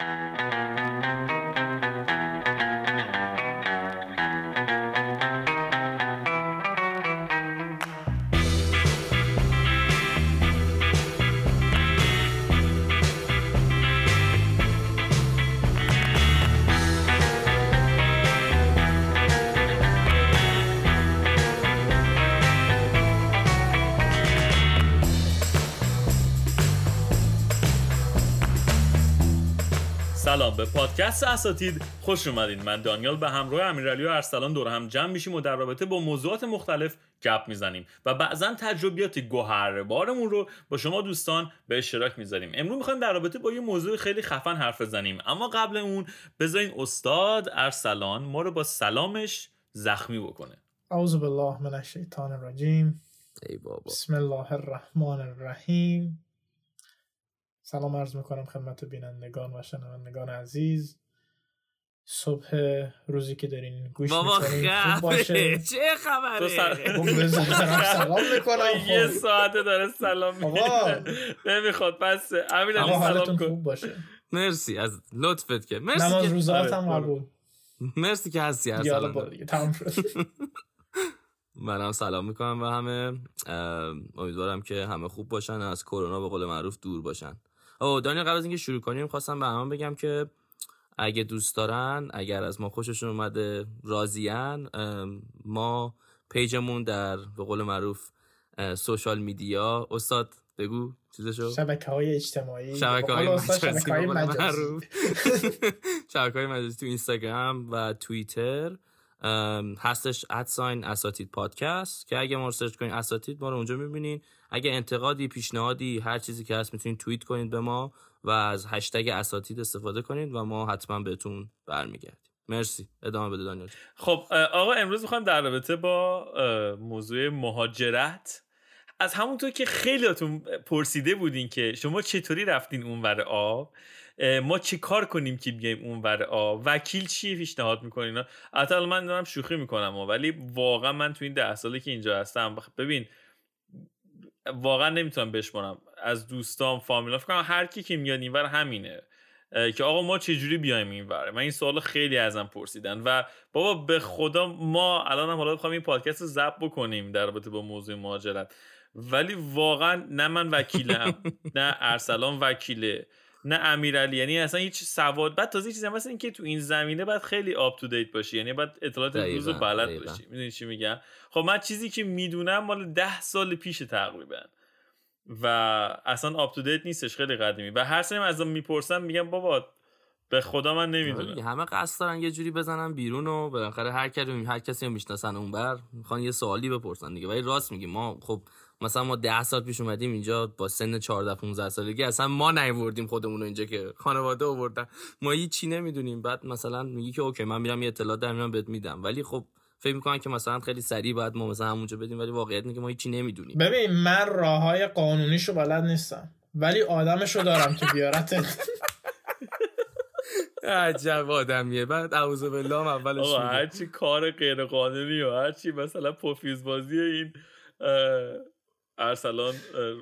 سلام به پادکست اساتید خوش اومدین. من دانیال به همراه امیرعلی و ارسلان دور هم جمع میشیم و در رابطه با موضوعات مختلف گپ می‌زنیم و بعضا تجربیات گوهربارمون رو با شما دوستان به اشتراک می‌ذاریم. امروز می‌خوایم در رابطه با یه موضوع خیلی خفن حرف بزنیم. اما قبل اون بذارین استاد ارسلان ما رو با سلامش زخمی بکنه. اعوذ بالله من الشیطان الرجیم. ای بابا. بسم الله الرحمن الرحیم. سلام عرض می‌کنم خدمت بینندگان و شنوندگان عزیز. صبح روزی که دارین گوش بابا می‌کنین خوب خفه باشه. چه خبره؟ خب سلام می‌کنم. یه خب. ساعته داره سلام. میده نمی‌خواد بس. آقا سلام کن. خوب باشه. مرسی از لطفت که. مرسی نماز روزات آره، هم. قبول. مرسی که هستی برو دیگه تموم شد. منم سلام می‌کنم به همه. امیدوارم که همه خوب باشن از کرونا به قول معروف دور باشن. او دانیال قبل از اینکه شروع کنیم خواستم به همه بگم که اگه دوست دارن اگر از ما خوششون اومده راضیان ما پیجمون در به قول معروف سوشال میدیا. استاد بگو چیزشو. شبکه های اجتماعی شبکه های استاد، مجازی شبکه های مجازی. تو اینستاگرام و توییتر. هستش ادساین اساتید پادکست که اگه ما رو سرچ کنین اساتید ما رو اونجا می‌بینین. اگه انتقادی پیشنهادی هر چیزی که هست می‌تونین توییت کنید به ما و از هشتگ اساتید استفاده کنید و ما حتما بهتون برمیگردیم. مرسی. ادامه بده دانیال خب آقا امروز می‌خوایم در رابطه با موضوع مهاجرت از همونطور که خیلیاتون پرسیده بودین که شما چطوری رفتین اونور آب ما چه کار کنیم که بیایم اونور آب؟ وکیل چی پیشنهاد می‌کنین؟ الان من دارم شوخی می‌کنم ولی واقعا من تو این ده سالی که اینجا هستم ببین واقعا نمی‌تونم بشمارم. از دوستام فامیلا فکر کنم هر کی که میاد اینور همینه. که آقا ما چجوری بیایم اینور من این سوال خیلی ازم پرسیدن و بابا به خدا ما الان هم حالا بخوام این پادکست رو ضبط بکنیم در رابطه با موضوع مهاجرت. ولی واقعا نه من وکیلم نه ارسلان وکیله. نه امیرعلی. یعنی اصلا هیچ سواد بعد تازه چیزی هم مثل این که تو این زمینه باید خیلی آپ تو دیت باشی. یعنی باید اطلاعات روز بلد دقیقاً. باشی. می‌دونی چی میگم؟ خب من چیزی که می‌دونم مال ده سال پیش تقریبا. و اصلا up to date نیستش خیلی قدیمی. و هر سری ازم می‌پرسم میگم بابا به خدا من آره نمی‌دونم دیگه، همه قصد دارن یه جوری بزنن بیرون و بالاخره هر کسی هر کسی رو می‌شناسن اونور می‌خوان یه سوالی بپرسن دیگه. ولی راست میگی ما خب مثلا ما ده سال پیش اومدیم اینجا با سن 14 15 سالگی اصلا ما نیوردیم خودمون رو اینجا که خانواده آوردن. ما هیچی نمی‌دونیم. بعد مثلا میگی که okay من میرم یه اطلاعات در میارم بهت میدم. ولی خب فکر می‌کنن که مثلا خیلی سریع باید ما مثلا همونجا بدیم ولی واقعیت اینه که ما هیچی نمی‌دونیم. ببین من راه های قانونیشو بلد نیستم. ولی آدمشو دارم که بیارت عجب آدمیه. بعد اعوذ بالله هم اولش آقا میگه. هرچی کار غیر قانونی و هرچی مثلا پفیوز بازی این ارسلان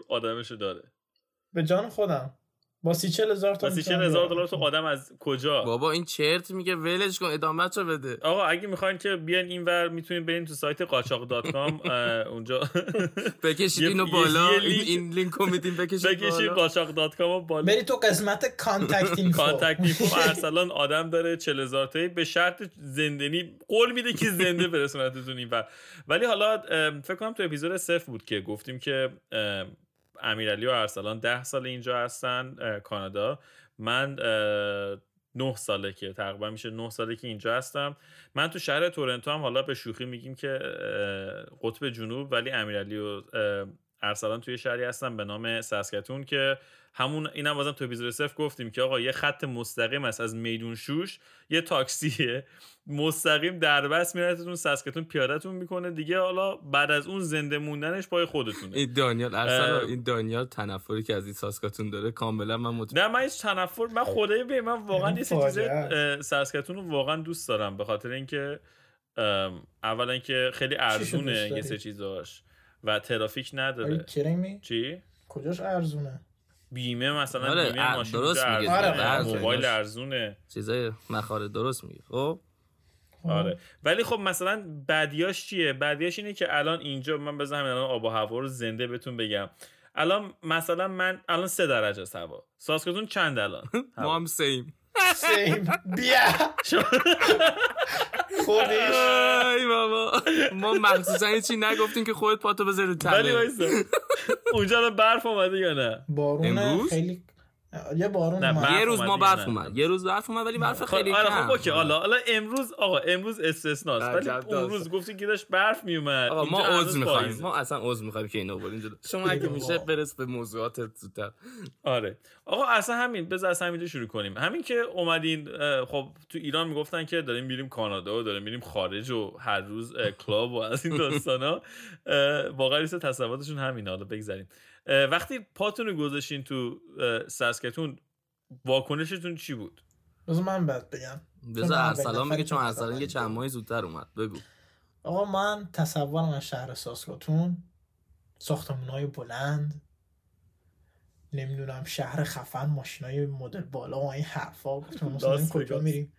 آدمشو داره. به جان خودم. با سی چل هزار تا می‌تونم هزار. دلار تو آدم از کجا؟ بابا این چرت میگه ولش کن ادامه رو بده؟ آقا اگه می‌خواین که بیان این ور می‌تونین برین تو سایت قاچاق dot com اونجا. بکشید اینو بالا. این, لینک- رو میدیم بکشید بالا. قاچاق dot com بالا. بری تو قسمت contact info contact info ارسلان آدم داره 40 هزار تایی به شرط زندنی قول میده که زنده برسونتتون این ور. ولی حالا فکر کنم تو اپیزود صفر بود که گفتیم که امیرعلی و ارسلان ده سال اینجا هستن کانادا. من نه ساله که تقریبا میشه نه ساله که اینجا هستم. من تو شهر تورنتو هم حالا به شوخی میگیم که قطب جنوب ولی امیرعلی و ارسلان توی شهری هستن به نام ساسکتون که همون اینم بازم تو اپیزود صفر گفتیم که آقا یه خط مستقیم است از میدون شوش یه تاکسیه مستقیم در بس میرتتون ساسکتون پیادهتون می‌کنه دیگه حالا بعد از اون زنده موندنش پای خودتونه این دانیال ارسلا اه. این دانیال تنفری که از این ساسکاتون داره کاملا من مطمئن نه من هیچ تنفر من خدای به من واقعا این یه چیز. ساسکتون رو واقعا دوست دارم به خاطر اینکه اولا که خیلی ارزونه یه؟ سری چیزاش و ترافیک Are you نداره. kidding me? چی؟ کجاش ارزونه؟ بیمه مثلا آره، بیمه ماشین درست میگه آره، آره. موبایل ارزونه. چیزای نخاره درست میگه. خب؟ آره. ولی خب مثلا بدیاش چیه؟ بدیاش اینه که الان اینجا من همین الان آب و هوا رو زنده بهتون بگم. الان مثلا من الان سه درجه است هوا. ساسکاتون چند الان؟ ما هم سیم. سیم. بیا. خودش. ای بابا. ما مخصوصا هیچ چی نگفتیم که خودت پاتو بذاری رو ولی تله وایسا. اونجا برف اومده یا نه؟ بارون امروز؟ خیلی یه بارون نه، اومد. یه روز ما اومد برف؟ اومد. یه روز برف اومد ولی برف خب خیلی آره کم خب اوکی حالا حالا امروز آقا امروز استثناست. ولی اون. روز گفتی که داشت برف میومد. آقا ما عذر می‌خوایم. ما اصلا عذر می‌خوایم که اینو بردیم جلو. شما اگه. میشه برس به موضوعات زودتر. آره. آقا اصلا همین بذار از همینجا شروع کنیم. همین که اومدین خب تو ایران می‌گفتن که داریم میریم کانادا و داریم میریم خارج و هر روز کلاب و از این داستانا. واقعا لیست تصوراتشون همینه. حالا بگذاریم وقتی پاتون رو گذاشتین تو اه، ساسکتون واکنشتون چی بود؟ بذار من بعد بگم. بذار ارسلان بگه چون ارسلان یه چند ماهی زودتر اومد. بگو. آقا من تصورم از شهر ساسکاتون ساختمون های بلند نمی‌دونم شهر خفن ماشین های مدل بالا و این حرفا. گفتم مثلا لاس این کجا. میریم؟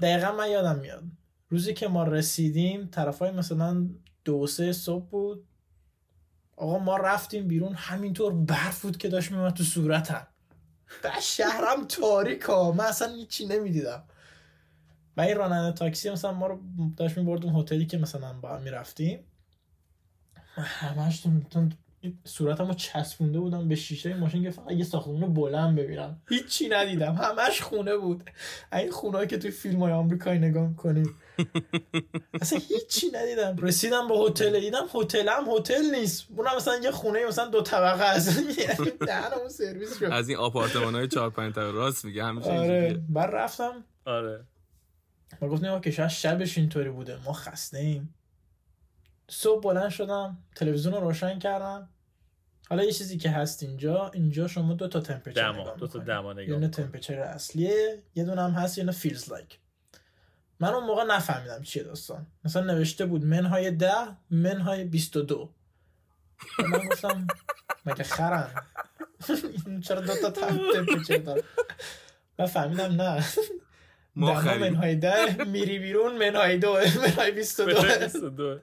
دقیقا من یادم میاد. روزی که ما رسیدیم طرف های مثلا دو سه صبح بود. آقا ما رفتیم بیرون همینطور برف بود که داشت میومد تو صورتم. و شهرم تاریک ها من اصلا هیچی نمی‌دیدم. و این راننده تاکسی مثلا ما رو داشت می‌برد اون هتلی که مثلا با هم می‌رفتیم. همش صورتم رو چسبونده بودم به شیشه ماشین که فقط یه ساختمون بلند ببینم. هیچی ندیدم. همش خونه بود. این خونه که توی فیلم های آمریکایی نگاه می‌کنیم اصلا هیچی ندیدم. رسیدم به هتل دیدم هتل هم هتل نیست. اونم مثلا یه خونه مثلا دو طبقه یعنی دهنمون سرویس شد. از این آپارتمان های چهار پنج طبقه راست میگه همیشه آره. بعد رفتم. آره. ما گفتیم که شاید شبش اینطوری بوده. ما خسته ایم صبح بلند شدم تلویزیون رو روشن کردم. حالا یه چیزی که هست اینجا اینجا شما دو تا تمپرچر دما دو تا. دما نگاه یه دونه اصلیه یه دونه هم هست یه دونه فیلز لایک من اون موقع نفهمیدم چیه داستان. مثلا نوشته بود منهای ده منهای 22 و من گفتم مگه خرن این چرا دو تا من فهمیدم نه. ما منهای ده میری بیرون منهای دو منهای 22 22.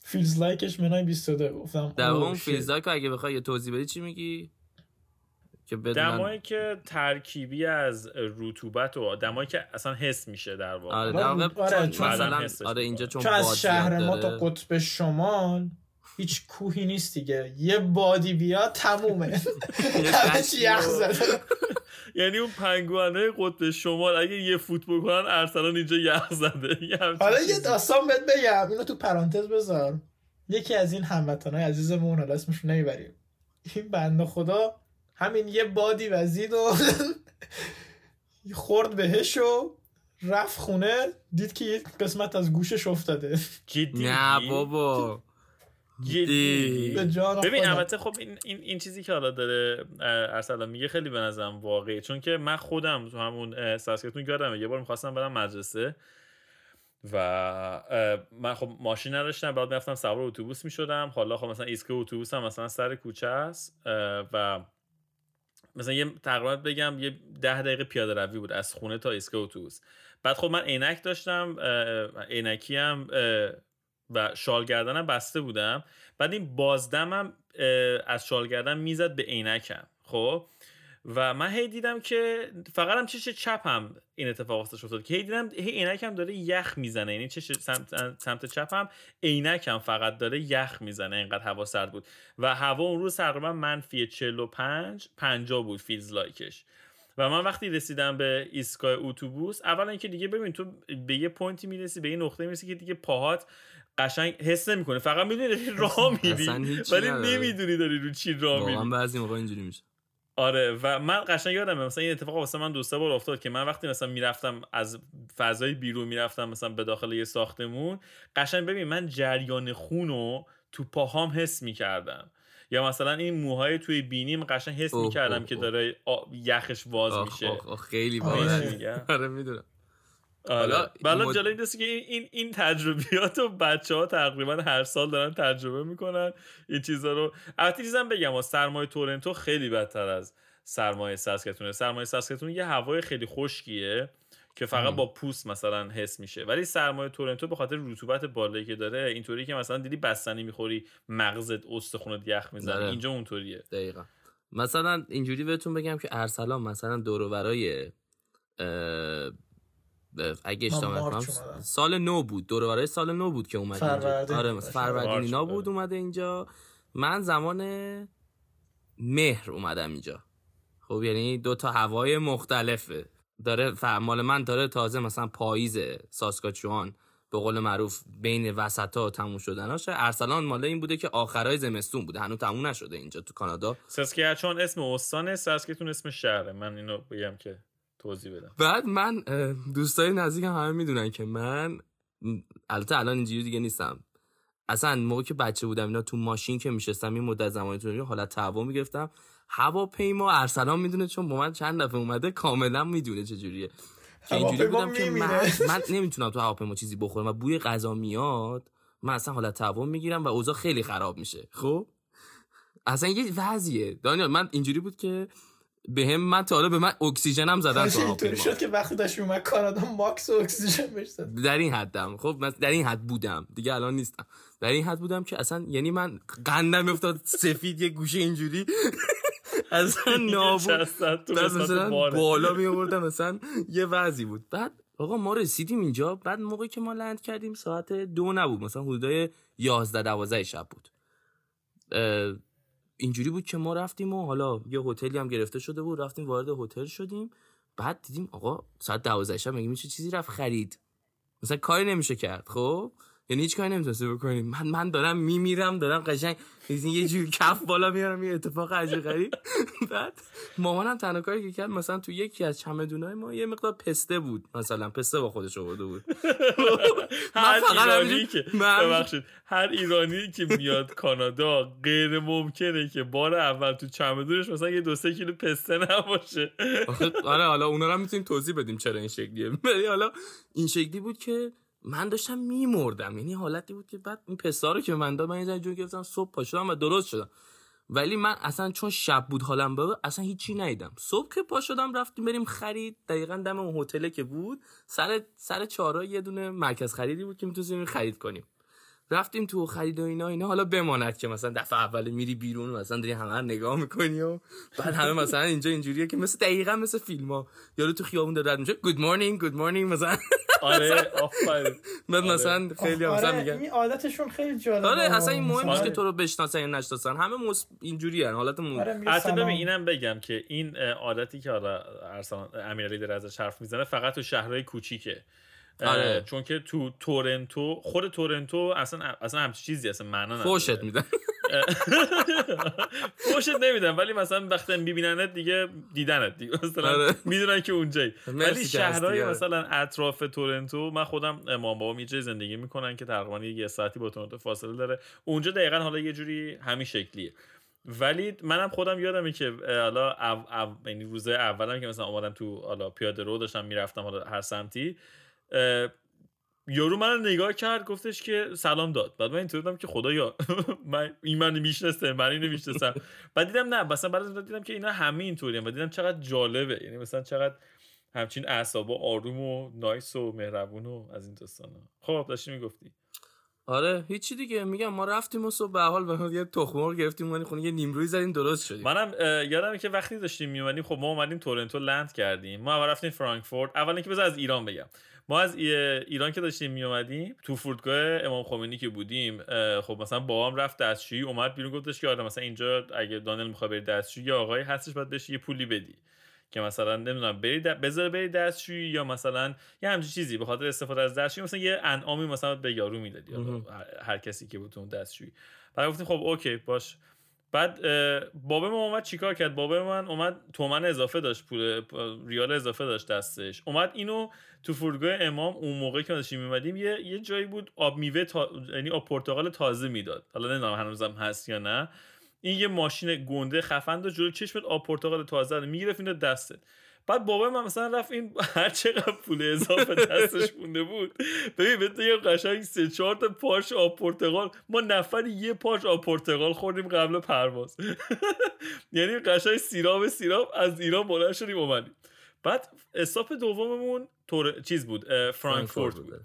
فیلز لایکش منهای 22 گفتم در اون. فیلزا که اگه بخوای یه توضیح بدی چی میگی؟ که بدونن دمایی که ترکیبی از رطوبت و دمایی که اصلا حس میشه در واقع. آره آره، در واقع آره، چون چون مثلا آره اینجا چون چون از شهر ما تا. قطب شمال هیچ کوهی نیست دیگه. یه بادی بیا تمومه. همه چی یخ زده. یعنی اون پنگوانه قطب شمال اگه یه فوت بکنن ارسلان اینجا یخ زده. حالا یه. داستان بهت بگم. اینو تو پرانتز بذار. یکی از این هموطنهای عزیزمون حالا اسمش نمی‌بریم. این بنده خدا همین یه بادی وزید و خورد بهش و رفت خونه. دید که یه قسمت از گوشش افتاده. جدی؟ نه؟ بابا. جدی؟ ببین. البته خب این, این, این چیزی که حالا داره ارسلان میگه خیلی به نظرم واقعی چون که من خودم تو همون ساسکتون یادمه. یه بار می‌خواستم برم مدرسه و من خب ماشین نداشتم. بعد می‌رفتم سوار اتوبوس می‌شدم. حالا خب مثلا ایستگاه اتوبوس هم مثلا سر کوچه است و مثلا یه تقریبا بگم یه ده دقیقه پیاده روی بود از خونه تا ایستگاه اتوبوس. بعد خب من عینک داشتم عینکی هم و شال گردنم بسته بودم. بعد این بازدمم از شال گردن می‌زد به عینکم. خب؟ و من هی دیدم که فقط هم چش چپم این اتفاق واسش افتاد که هی دیدم هی عینکم داره یخ می‌زنه. یعنی چش سمت, سمت چپم عینکم فقط داره یخ می‌زنه. اینقدر هوا سرد بود. و هوا اون روز تقریبا منفی 45 50 بود feels like ش و من وقتی رسیدم به ایستگاه اتوبوس اولا اینکه دیگه ببین تو به یه point ی می‌رسی به یه نقطه می‌رسی که دیگه پاهات قشنگ حس نمی‌کنه. فقط می‌دونی داری راه میری ولی. نمی‌دونی داری رو چی راه میری. بعضی موقع اینجوری میشه. آره و من قشنگ یادمه مثلا این اتفاق واسه من دو سه بار افتاد که من وقتی مثلا می‌رفتم از فضای بیرون می‌رفتم مثلا به داخل یه ساختمون قشنگ ببین من جریان خونو تو پاهام حس می‌کردم یا مثلا این موهای توی بینیم قشنگ حس می‌کردم که. داره یخش باز میشه خیلی آره. باحال؟ آره می‌دونم حالا مد- جالب اینه که این این این تجربیات رو بچه ها تقریبا هر سال دارن تجربه می‌کنن. این چیزا رو البته چیزم بگم سرمایه تورنتو خیلی بدتر از سرمایه ساسکتونه. سرمایه ساسکتون یه هوای خیلی خشکیه که فقط. با پوست مثلا حس میشه. ولی سرمایه تورنتو به خاطر رطوبت بالایی که داره اینطوری که مثلا دیدی بستنی می‌خوری مغزت استخونت یخ می‌زنه. داره. اینجا اونطوریه. دقیقا. مثلا اینجوری بهتون بگم که ارسلان مثلا دوروبرای اگه اشتباه نکنم. سال نو بود. دوروبرای سال نو بود که اومد اینجا. آره مثلا فروردین اینا بود. اومده اینجا. من زمان مهر اومدم اینجا. خب یعنی دو تا هوای مختلفه. داره ف- مال من داره تازه مثلا پاییز ساسکاچوان به قول معروف بین وسط ها تموم شدناشه ارسلان مال این بوده که آخرای زمستون بوده. هنوز تموم نشده اینجا تو کانادا. ساسکچوان اسم استانه ساسکتون اسم شهره. من اینو بگم که توضیح بدم. بعد من دوستای نزدیکم همه می‌دونن که من البته الان اینجوری دیگه نیستم. اصلا موقع که بچه بودم اینا تو ماشین که میشستم این مدت زمانی طولانی حالت هوا می‌گرفتم. هواپیما ارسلان می‌دونه چون با من چند دفعه اومده کاملا می‌دونه چجوریه. که اینجوری بودم که من. من نمی‌تونم تو هواپیما چیزی بخورم و بوی غذا میاد من اصلا حالت هوا می‌گیرم و اوضاع خیلی خراب میشه. خب؟ اصلا یه وضعیه. دانیال من اینجوری بود که به هم من تا حالا به من اکسیژنم زدن کاش تو اینطوری شد که وقتی داشت اومد کانادا ماکس اکسیژن بهش. در این حدم. خب من در این حد بودم. دیگه الان نیستم. در این حد بودم که اصلا یعنی من قندم میافتاد سفید یه گوشه اینجوری. اصلا نابود. بعد مثلا. بالا می آوردم مثلا یه وضعی بود. بعد آقا ما رسیدیم اینجا. بعد موقعی که ما لند کردیم ساعت دو نبود. مثلا حدودای یازده دوازده شب بود. اه، اینجوری بود که ما رفتیم و حالا یه هتلی هم گرفته شده بود رفتیم وارد هتل شدیم. بعد دیدیم آقا ساعت دوازده شب مگه میشه چیزی رفت خرید؟ مثلا کاری نمیشه کرد خب؟ یعنی هیچ کاری نمی‌تونسته بکنیم من من دارم میمیرم دارم قشنگ یه جور کف بالا میارم یه اتفاق عجیب غریب. بعد مامانم تنها کاری که کرد مثلا تو یکی از چمدونای ما یه مقدار پسته بود مثلا پسته با خودش آورده بود. هر ایرانی که ببخشید. هر ایرانی که میاد کانادا غیر ممکنه که بار اول تو چمدونش مثلا یه دو سه کیلو پسته نباشه. آره حالا اونا رو هم می‌تونیم توضیح بدیم چرا این شکلیه. ولی حالا این شکلی بود که من داشتم میمردم. یعنی حالتی بود که بعد این پستا رو که من داد من یه جون گرفتم صبح پا شدم و درست شدم. ولی من اصلا چون شب بود حالم بابا اصلا هیچی ندیدم. صبح که پا شدم رفتیم بریم خرید. دقیقا دم اون هتله که بود. سر سر چهارراه یه دونه مرکز خریدی بود که می‌تونستیم خرید کنیم. رفتیم تو خرید و اینا اینا حالا بماند که مثلا دفعه اول میری بیرون و مثلا داری همه نگاه می‌کنی و بعد همه مثلا اینجا اینجوریه که مثل دقیقا مثل فیلم ها یارو تو خیابون داره رد میشه گود مورنینگ گود مورنینگ مثلا. آره آفرین. بعد مثلا خیلی هم مثلا آره میگن این عادتشون خیلی جالبه. آره اصلا این مهم نیست آره. که تو رو بشناسن یا نشناسن. همه مس... اینجوری هن حالت مو... آره البته. ببین اینم بگم که این عادتی که حالا ارسلان امیرعلی داره ازش حرف می‌زنه فقط تو شهرهای کوچیکه. آره. چون که تو تورنتو خود تورنتو اصلا اصلا همچین چیزی اصلا معنا نداره فوشت میدن فوشت نمیدن ولی مثلا وقتی میبیننت دیگه دیدنت دیگه مثلا آره. می‌دونن که اونجایی ولی شهرهای آره. مثلا اطراف تورنتو من خودم مام بابام یه جای زندگی می‌کنن که تقریبا یه ساعتی با تورنتو فاصله داره اونجا دقیقا حالا یه جوری همین شکلیه ولی منم خودم یادمه که حالا او او یعنی روزه اولم که مثلا اومدم تو حالا پیاده رو داشتم می‌رفتم حالا هر سمتی یارو من نگاه کرد گفتش که سلام داد. بعد من اینطور بودم که خدایا من این منو می‌شناسه من اینو می‌شناسم. بعد دیدم نه مثلا بعد دیدم که اینا همه اینطوریه و دیدم چقدر جالبه. یعنی مثلا چقدر همچین اعصابا آروم و نایس و مهربون و از این داستانا. خب داشتی می‌گفتی. آره هیچی دیگه. میگم ما رفتیم و صبح به حال یه تخم مرغ گرفتیم اومدیم خونه یه نیمرویی زدیم درست شدیم. منم اه، یادمه که وقتی داشتیم میومدیم خب ما اومدیم تورنتو لند کردیم. ما اول رفتیم فرانکفورت. اول اینکه بذار از ایران بگم. ما از ای- ایران که داشتیم میومدیم تو فرودگاه امام خمینی که بودیم خب مثلا بابام رفت دستشویی اومد بیرون گفتش که آره مثلا اینجا اگه دانیل می‌خواد بری دستشویی یه آقایی هستش باید بهش یه پولی بدی. که مثلا نمی‌دونم بری د... بذار بری دستشویی یا مثلا یه همچین چیزی به خاطر استفاده از دستشویی مثلا یه انعامی مثلا به یارو می‌دادی. هر- هر کسی که بود تو اون دستشویی. بعد گفتیم خب اوکی باش. بعد اه، بابا من اومد چیکار کرد؟ بابا من اومد تومن اضافه داشت پول ریال اضافه داشت دستش. اومد اینو تو فرودگاه امام اون موقع که داشتیم میمدیم یه یه جایی بود آب میوه تا... یعنی آب پرتقال تازه می‌داد. حالا نمی‌دونم هنوزم هست یا نه. این یه ماشین گنده خفن داشت جلو چشمت آب پرتقال تازه رو می‌گرفت اینو دستت. بعد بابا من مثلا رفت این هر چقدر پول اضافه دستش مونده بود. ببین بهت یه قشنگ سه چهار تا پاش آب پرتقال. ما نفر یه پاش آب پرتقال خوردیم قبل پرواز. یعنی قشنگ سیراب سیراب از ایران بلند شدیم اومدیم. بعد استاپ دوممون تور چیز بود فرانکفورت بود.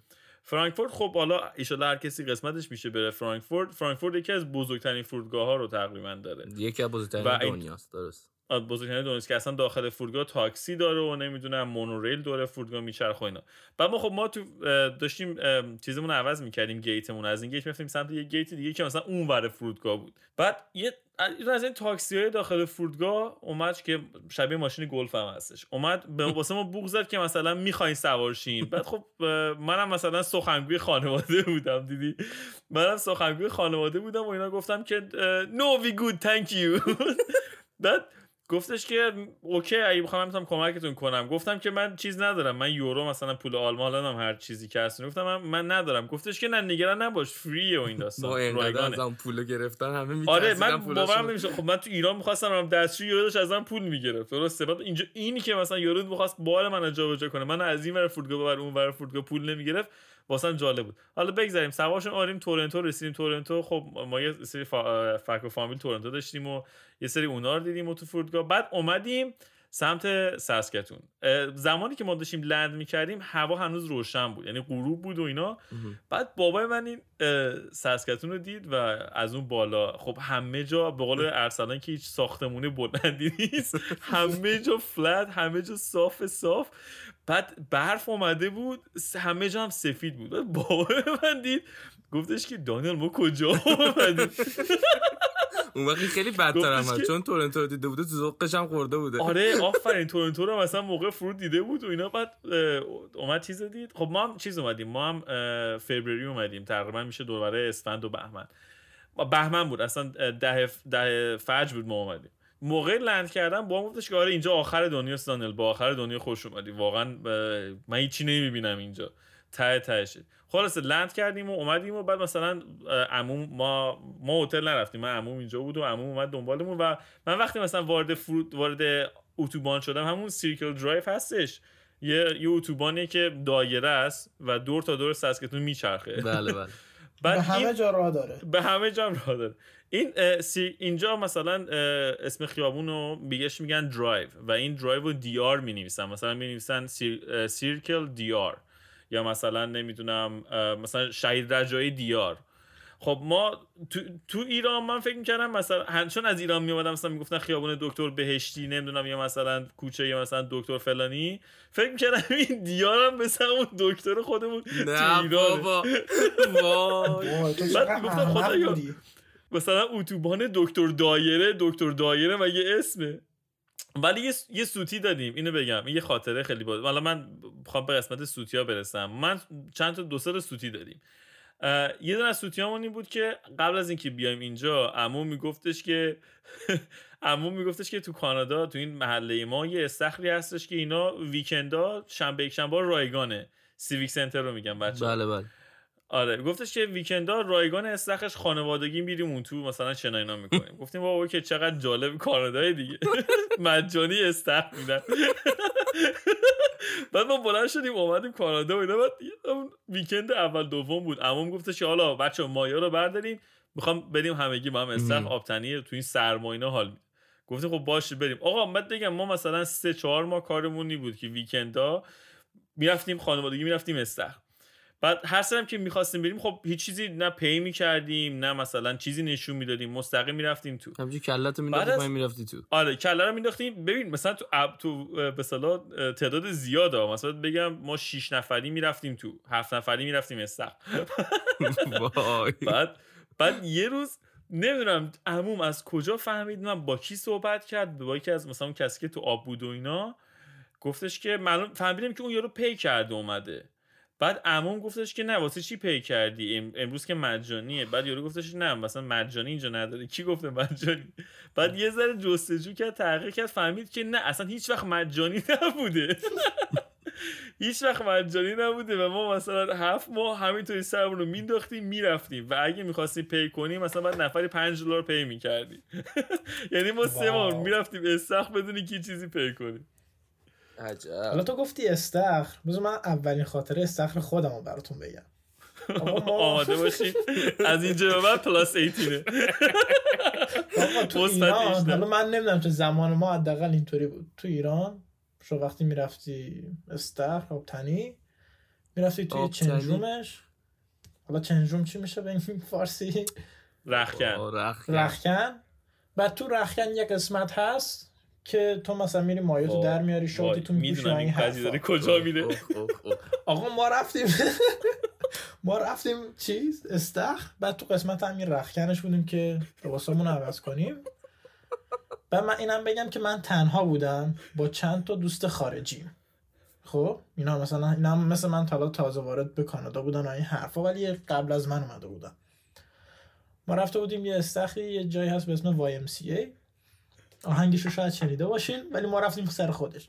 فرانکفورت خب حالا ایشالا هر کسی قسمتش میشه بره فرانکفورت فرانکفورت یکی از بزرگترین فرودگاه ها رو تقریبا داره. یکی از بزرگترین دنیاست درست. بزرگترین دنیاست که اصلا داخل فرودگاه تاکسی داره و نمی‌دونم مونوریل داره فرودگاه میچرخ و اینا. بعد ما خب ما تو داشتیم چیزمون عوض می‌کردیم گیتمون از این گیت می‌رفتیم سمت یه گیت دیگه که مثلا اون ور فرودگاه بود. بعد یه از این تاکسی های داخل فرودگاه اومد که شبیه ماشین گلف هم هستش. اومد به واسه ما بوق زد که مثلا می‌خواین سوارشین بعد خب منم مثلا سخنگوی خانواده بودم دیدی؟ منم سخنگوی خانواده بودم و اینا گفتم که نو وی گود تانک یو بعد گفتش که اوکی اگه بخوام می‌تونم کمکتون کنم. گفتم که من چیز ندارم. من یورو مثلا پول آلمان هم هر چیزی که هست. گفتم من, من ندارم. گفتش که نه نگران نباش. فری و این داستان. رایگانه. از پول گرفتن همه آره من باورم نمیشه. خب من تو ایران می‌خواستم دستشوی یورو داشت ازم پول می‌گرفت. درسته؟ بعد اینجا اینی که مثلا یورو می‌خواست بال من جابجا کنه من از این ور فرودگاه ببر اون ور فرودگاه پول نمی‌گرفت. واسه جالب بود. حالا بگذاریم سوارشون آریم تورنتو رسیدیم تورنتو. خب ما یه سری فا... فک و فامیل تورنتو داشتیم و یه سری اونا رو دیدیم و تو فرودگاه. بعد اومدیم سمت ساسکتون. زمانی که ما داشتیم لند می‌کردیم هوا هنوز روشن بود یعنی غروب بود و اینا. بعد بابای من این ساسکتون رو دید و از اون بالا خب همه جا به قول ارسلان که هیچ ساختمونه بلندی نیست. همه جا فلت همه جا صاف صاف. بعد برف اومده بود همه جا هم سفید بود. بابای من دید گفتش که دانیل ما کجا اومدیم؟ اون وقتی خیلی بدتر هم چون تورنتو رو دیده بوده تو ذوقش هم خورده بوده. آره آفرین تورنتو رو مثلا موقع فرود دیده بود و اینا. بعد اومد چیز دید. خب ما هم چیز اومدیم ما هم فبروری اومدیم. تقریبا میشه دوباره اسفند و بهمن. بهمن بود اصلا ده, ده فجر بود ما اومدیم. موقع لند کردن با گفتش که آره اینجا آخر دنیا دانیل با آخر دنیا خوش اومدی. واقعا من هیچی نمی‌بینم اینجا. ته تهشه. خلاص land کردیم و اومدیم و بعد مثلا عموم ما ما هتل نرفتیم. من عموم اینجا بود و عموم اومد دنبالمون و من وقتی مثلا وارد فرود وارد اتوبان شدم همون Circle Drive هستش. یه یه اتوبانی که دایره است و دور تا دور ساسکتون میچرخه. بله بله. به همه جا راه داره. به همه جا راه داره. این اینجا مثلا اسم خیابون رو بیگش میگن؟ درایو و این درایو رو DR می نویسن مثلا می نویسن Cir، Circle DR یا مثلا نمی‌دونم مثلا شهید رجایی دیار خب ما تو, تو ایران من فکر می‌کردم مثلا چون از ایران میومدم مثلا می‌گفتن خیابون دکتر بهشتی نمی‌دونم یا مثلا کوچه یا مثلا دکتر فلانی. فکر می‌کردم این دیارم مثلا اون دکتر خودمون تو ایران بابا. مثلا اتوبان دکتر دایره دکتر دایره یه اسمه؟ ولی یه, یه سوتی دادیم اینو بگم یه خاطره خیلی بود حالا من می‌خوام به قسمت سوتی ها برسم. من چند تا دو سر سوتی دادیم. یه دونه از سوتی این بود که قبل از اینکه بیایم اینجا عمو میگفتش که عمو میگفتش که تو کانادا تو این محله ما یه استخری هستش که اینا ویکندا شنبه یک شنبه رایگانه. سیویک سنتر رو میگم بچه بله بله. آره گفتش که ویکندا رایگان استخرش خانوادگی میریم اون تو مثلا چنا اینا می‌کنیم. گفتیم بابا که چقدر جالب کانادای دیگه. مجانی استخ میدن. بعد ما بلند شدیم اومدیم کانادا و اینا. بعد ویکند اول دوم بود. عموم گفتش که حالا بچه مایا رو برداریم. می‌خوام بریم همگی با هم استخ آبتنی تو این سرما اینا حال گفتیم خب باشه بریم. آقا بعد بگم ما مثلا سه چهار ماه کارمون بود که ویکندا می‌رفتیم خانوادگی می‌رفتیم استخ. بعد هر سرم که می‌خواستیم بریم خب هیچ چیزی نه پی می‌کردیم نه مثلا چیزی نشون می‌دادیم مستقیم می‌رفتیم تو. همینجوری کلت مینداختی می‌رفتی تو. آره کله رو مینداختیم. ببین مثلا تو اب تو به تعداد زیاده مثلا بگم ما 6 نفری می‌رفتیم تو هفت نفری می‌رفتیم استق بعد بعد یه روز نمی‌دونم عموم از کجا فهمید من با کی صحبت کرد با یکی از مثلا کسی که تو آب بود و اینا گفتش که معلوم فهمیدم که اون یارو پی کرده اومده. بعد عموم گفتش که نه واسه چی پی کردی؟ امروز که مجانیه. بعد یارو گفتش نه مثلا مجانی اینجا نداره. کی گفته مجانی؟ بعد یه ذره جستجو کرد تحقیق کرد فهمید که نه اصلا هیچ وقت مجانی نبوده. هیچ وقت مجانی نبوده و ما مثلا هفت ماه همینطوری سرمون رو مینداختیم می‌رفتیم. و اگه می‌خواستی pay کنیم مثلا بعد نفری پنج دلار pay می‌کردیم یعنی ما سه ماه می‌رفتیم استخر بدون اینکه چیزی pay کنیم حالا تو گفتی استخر. بذار من اولین خاطره استخر خودم رو براتون بگم. آماده باشی. از اینجا به بعد پلاس ایتینه تو ایران حالا من نمی‌دونم تو زمان ما حداقل اینطوری بود. تو ایران شو وقتی می‌رفتی استخر آبتنی می‌رفتی توی چنجرومش حالا چنجروم چی میشه به این فارسی؟ رخکن. رخکن. بعد تو رخکن یک قسمت هست. که تو مثلا میری مایه تو در میاری شورتی تو میپوشی این حرفا. کجا میره؟ آقا ما رفتیم. ما رفتیم چیز؟ استخ بعد تو قسمت همین رخکنش بودیم که لباسامون عوض کنیم. بعد من اینم بگم که من تنها بودم. با چند تا دوست خارجی خب؟ اینا مثلا اینا مثل من تا تازه وارد به کانادا بودن و این حرفا ولی قبل از من اومده بودن. ما رفته بودیم یه استخری یه جایی هست به اسم YMCA آهنگش رو شاید شنیده باشین ولی ما رفتیم سر خودش.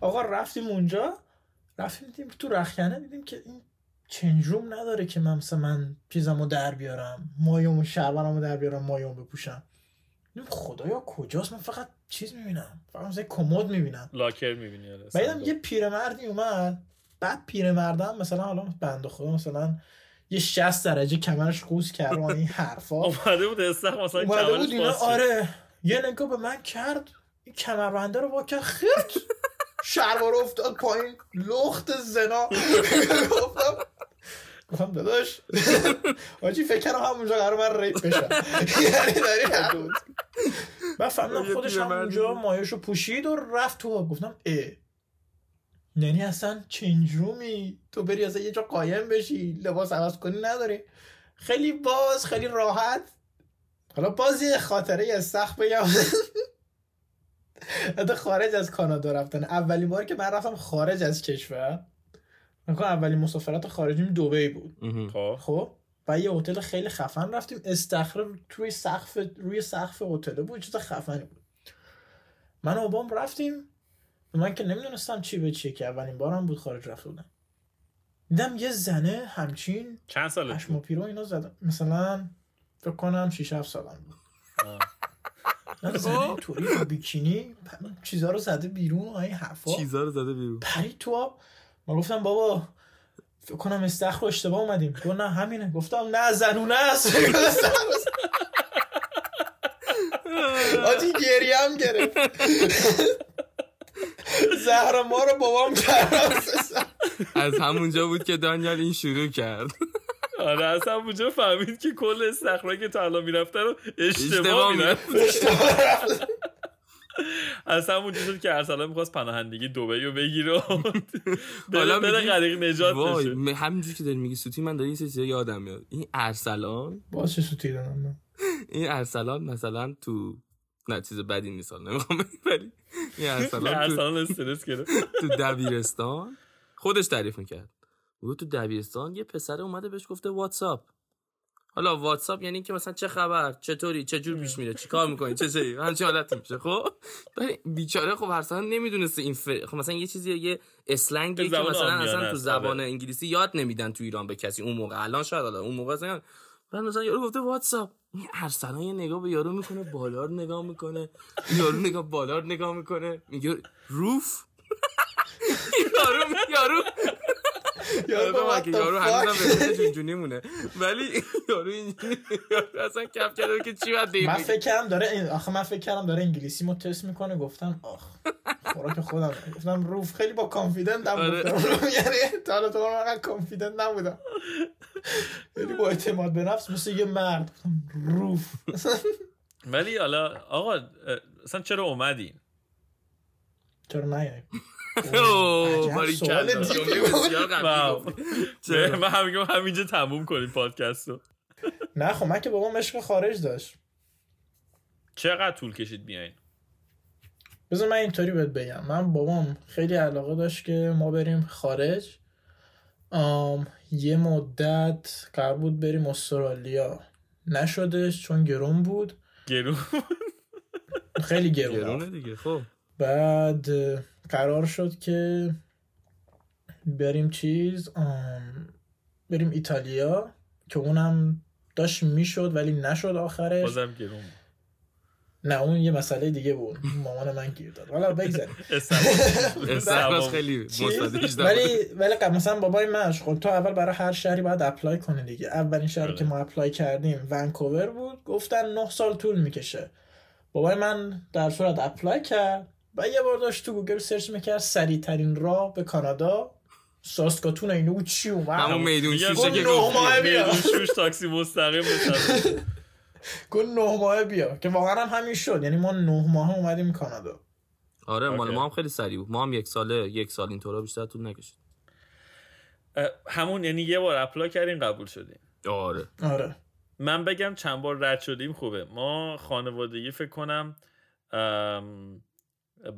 آقا رفتیم اونجا رفتیم دیدیم تو رخکنه دیدیم که این چنجروم نداره که من مثلا من چیزمو در بیارم مایوم شلوارمو در بیارم مایوم بپوشم. خدایا کجاست؟ من فقط چیز می‌بینم فقط مثلا کمد می‌بینم. لاکر می‌بینی بعدم یه پیرمردی اومد. بعد پیرمردم مثلا حالا بنده خدا مثلا یه 60 درجه کمرش قوز کرد و این حرفا. اومده بود استخ مثلا اومده بود اینا آره. یه نگاه به من کرد. این کمربنده رو کرد خرد. شلوار افتاد پایین. لخت زنا. گفتم گفتم داداش. آجی فکر کنم همونجا قرار من ریپ بشم. یعنی داری من فهمیدم خودش همونجا مایشو پوشید و رفت تو گفتم اه. یعنی اصلا چنجرومی تو بری از یه جا قایم بشی لباس عوض کنی نداری. خیلی باز خیلی راحت. حالا باز یه خاطره سخت بگم. حتی خارج از کانادا رفتن. اولین بار که من رفتم خارج از کشور. من اولین مسافرت خارجیم دوبی بود. خب. خب؟ و یه هتل خیلی خفن رفتیم. استخر توی سقف روی سقف هتل بود. چیز خفنی بود. من و بابام رفتیم. من که نمی‌دونستم چی به چیه که اولین بارم بود خارج رفته بودم دیدم یه زنه همچین چند ساله پشم و پیرو اینا زدم مثلا فکر کنم 6 7 سالم بود. زنه توری بیکینی چیزا رو زده بیرون این حرفا. چیزا رو زده بیرون. پری تو آب. ما گفتم بابا فکر کنم استخر اشتباه اومدیم. گفت نه همینه. گفتم نه زنونه است. آجی گریم گرفت. زهر ما رو بابام کرد. از همونجا بود که دانیال این شروع کرد. آره از همونجا فهمید که کل استخرایی که تا الان می‌رفته رو اشتباه می‌رفت. از همونجا شد که ارسلان می‌خواست پناهندگی دوبه رو بگیره. حالا بره غریق نجات بشه. همینجور که داری میگی سوتی من داری این چیزا یادم میاد. این ارسلان؟ باز چه سوتی دارم. این ارسلان مثلا تو نه چیز بدی نیست نمی‌خوام ولی این ارسلان استرس گرفت. تو دبیرستان خودش تعریف می‌کرد. او تو دبیرستان یه پسر اومده بهش گفته واتساپ. حالا واتساپ یعنی که مثلا چه خبر چطوری چه جور پیش میره چیکار می‌کنی چه چه همچین حالت میشه خب؟ بیچاره خب هر نمی‌دونسته این فر... خب مثلا یه چیزی یه اسلنگی که مثلا اصلا تو زبان آره. انگلیسی یاد نمیدن تو ایران به کسی. اون موقع الان شاید حالا اون موقع بعد مثلا یارو گفته واتساپ. این ارسلان یه نگاه به یارو می‌کنه بالا رو نگاه می‌کنه. یارو نگاه بالا رو نگاه می‌کنه. میگه روف یارو یارو یارو یارو هنوزم به جونجونی مونه. ولی یارو اینجوری اصلا کف کرده که چی باید من فکر کردم داره آخه من فکر کردم داره انگلیسی مو تست می‌کنه گفتم آخ خوراک خودم. گفتم روف خیلی با کانفیدنت هم آره. گفتم یعنی تا تو من کانفیدنت نبودم. یعنی با اعتماد به نفس مثل یه مرد. روف. ولی حالا آقا اصلا چرا اومدین؟ چرا نیاییم من همینجا همینجا تموم کنیم پادکست رو. نه خب من که بابام عشق خارج داشت. چقدر طول کشید بیاین بذار من اینطوری بهت بگم. من بابام خیلی علاقه داشت که ما بریم خارج. آم، یه مدت قرار بود بریم استرالیا. نشدش چون گرون بود. گرون خیلی گرونه دیگه خب. بعد قرار شد که بریم چیز بریم ایتالیا که اونم داشت می‌شد ولی نشد آخرش. بازم گرون نه اون یه مسئله دیگه بود. مامان من گیر داد. حالا بگذاریم. خیلی. ولی ولی قبل مثلا بابای من خب تو اول برای هر شهری باید apply کنی دیگه. اولین شهری. که ما apply کردیم ونکوور بود. گفتن نه سال طول می‌کشه. بابای من در صورت اپلای کرد. و یه بار داشت تو گوگل search می‌کرد سریع ترین راه به کانادا. ساسکاتون اینو بود چی اومد؟ همون میدون شیشه که گفت. میدون شوش تاکسی مستقیم. گفت نه ماه بیا که واقعا هم همین شد. یعنی ما نه ماه اومدیم کانادا. آره مال. ما هم خیلی سریع بود. ما هم یک ساله یک سال اینطورا بیشتر طول نکشید. همون یعنی یه بار اپلای کردیم قبول شدیم. آره. آره. من بگم چند بار رد شدیم خوبه. ما خانوادگی فکر کنم ام،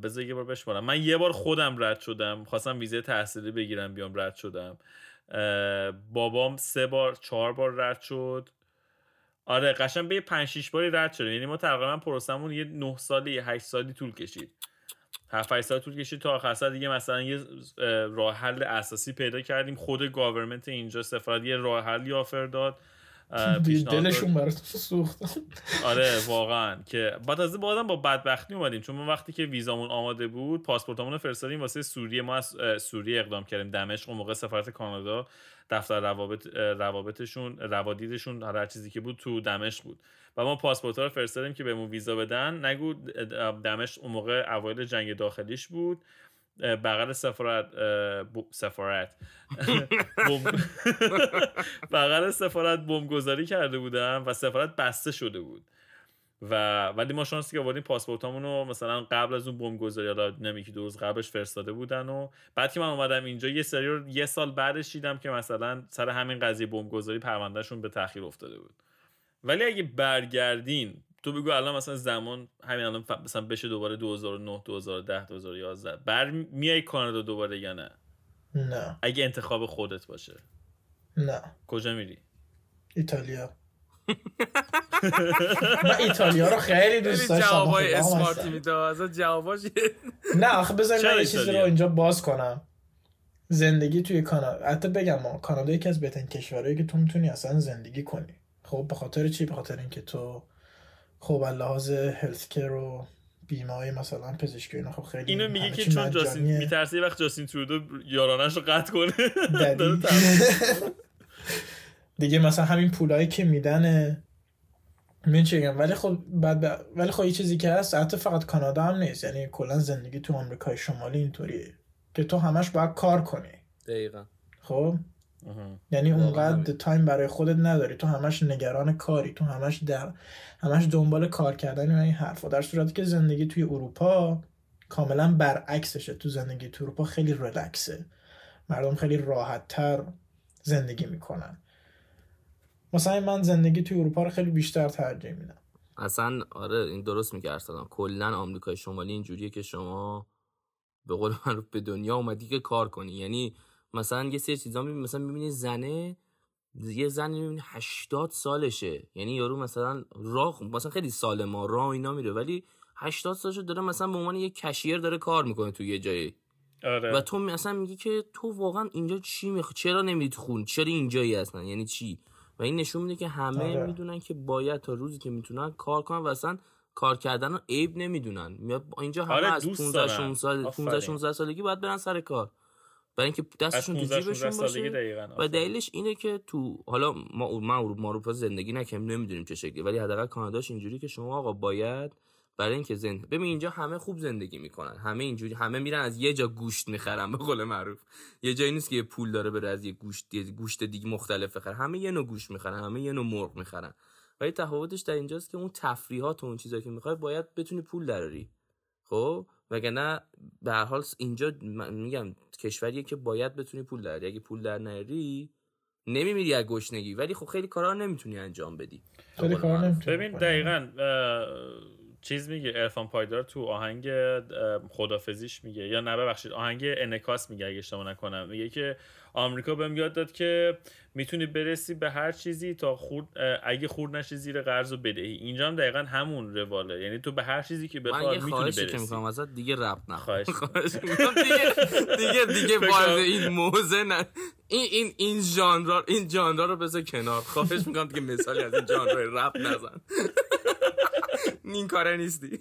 بذار یه بار بشمارم من یه بار خودم رد شدم. خواستم ویزه تحصیلی بگیرم بیام رد شدم. بابام سه بار چهار بار رد شد. آره قشنگ به پنج شیش باری رد شدیم. یعنی ما تقریبا پروسمون یه نه سالی هشت سالی طول کشید. هفت هشت سال طول کشید تا آخر دیگه مثلا یه اه، راه حل اساسی پیدا کردیم. خود گاورمنت اینجا سفارت یه راه حلی آفر داد. دلشون براتون سوخت. آره واقعا. که بعد تازه بازم با بدبختی اومدیم. چون ما وقتی که ویزامون آماده بود پاسپورتمون رو فرستادیم واسه سوریه. ما از سوریه اقدام کردیم. دمشق اون موقع سفارت کانادا دفتر روابط روابطشون روادیدشون هر چیزی که بود تو دمشق بود. و ما پاسپورت رو فرستادیم که بهمون ویزا بدن. نگو دمشق اون موقع اوایل جنگ داخلیش بود. بغل سفارت سفارت. بغل سفارت بمبگذاری کرده بودن و سفارت بسته شده بود. و ولی ما شانسی که آوردیم پاسپورتامون رو مثلا قبل از اون بمبگذاری حالا نمیکی دو روز قبلش فرستاده بودن و بعد که من اومدم اینجا یه سری رو یه سال بعدش دیدم که مثلا سر همین قضیه بمبگذاری پروندهشون به تاخیر افتاده بود. ولی اگه برگردین تو بگو الان مثلا زمان همین الان ف- مثلا بشه دوباره 2009 2010 2011 بر میای کانادا دوباره یا نه؟ نه. اگه انتخاب خودت باشه. نه. کجا میری؟ ایتالیا. من ایتالیا رو خیلی دوست داشتم. جوابای اسمارتی. میده اصلا جواباش نه آخه بذار من یه چیزی رو؟ اینجا باز کنم. زندگی توی کانادا حتی بگم ما کانادا یکی از بهترین کشورهایی که تو می‌تونی اصلا زندگی کنی. خب به خاطر چی؟ به خاطر اینکه تو خب از لحاظ هلت کیر و بیمه های مثلا پزشکی اینا خب خیلی اینو میگه که چون جاستین مجانیه. میترسه یه وقت جاستین ترودو یارانش رو قطع کنه. دیگه مثلا همین پولایی که میدن من چه ولی خب بعد ب... ولی خب یه چیزی که هست حتی فقط کانادا هم نیست. یعنی کلا زندگی تو آمریکای شمالی اینطوریه که تو همش باید کار کنی. دقیقا. خب. یعنی اونقدر. تایم برای خودت نداری. تو همش نگران کاری تو همش در همش دنبال کار کردن و این حرفا. در صورتی که زندگی توی اروپا کاملا برعکسشه. تو زندگی توی اروپا خیلی ریلکسه. مردم خیلی راحت تر زندگی می‌کنن. مثلا من زندگی توی اروپا رو خیلی بیشتر ترجیح میدم. اصلا آره این درست میگه ارسلان. کلا آمریکای شمالی اینجوریه که شما به قول معروف به دنیا اومدی که کار کنی. یعنی مثلا یه سری چیزا می‌بینی مثلا می‌بینی زنه یه زن می‌بینی 80 سالشه. یعنی یارو مثلا راه مثلا خیلی سالما راه اینا میره ولی 80 سالشه داره مثلا به عنوان یه کشیر داره کار می‌کنه تو یه جایی. آره. و تو اصلا میگی که تو واقعا اینجا چی میخ... چرا نمیری تو خون؟ چرا اینجایی اصلا یعنی چی؟ و این نشون میده که همه آره. می‌دونن که باید تا روزی که می‌تونن کار کنن و اصلا کار کردن رو عیب نمی‌دونن. اینجا همه آره، از دوست 15 دارن. 16 15 آفرین. 16 سالگی باید برن سر کار. برای اینکه دستشون تو 15 جیبشون 16 سالگی باشه دقیقاً و. دلیلش اینه که تو حالا ما ما ما اروپا زندگی نکنیم نمی‌دونیم چه شکلی ولی حداقل کاناداش اینجوری که شما آقا باید برای اینکه زند ببین اینجا همه خوب زندگی می‌کنن همه اینجوری همه میرن از یه جا گوشت می‌خرن به قول معروف. یه جایی نیست که یه پول داره بره از یه گوشت یه گوشت دیگه مختلف بخره. همه یه نوع گوشت می‌خرن همه یه نوع مرغ می‌خرن. ولی تفاوتش در اینجاست که اون تفریحات و اون چیزایی که می‌خوای باید بتونی پول دراری. خب؟ وگرنه به هر حال اینجا میگم کشوریه که باید بتونی پول دراری اگه پول در نیاری نمیمیری از گشنگی ولی خب خیلی کارا رو نمی‌تونی انجام بدی خیلی قول کار معروف. نمی‌تونی ببین. دقیقا چیز میگه ارفان پایدار تو آهنگ خدافزیش میگه یا نه ببخشید آهنگ انکاس میگه اگه اشتباه نکنم میگه که آمریکا بهم یاد داد که می‌تونی برسی به هر چیزی تا خورد اگه خورد نشی زیر قرض و بدهی اینجا هم دقیقا همون رواله. یعنی تو به هر چیزی که بخوای می‌تونی خواهشی که برسی. می‌کنم ازت دیگه ربط نه خواهش خواهش می‌کنم. دیگه دیگه دیگه وارد این موزه نه. این این این ژانر این ژانر رو بذار کنار. خواهش می‌کنم که مثالی از این ژانر رپ نزن. این کاره نیستی.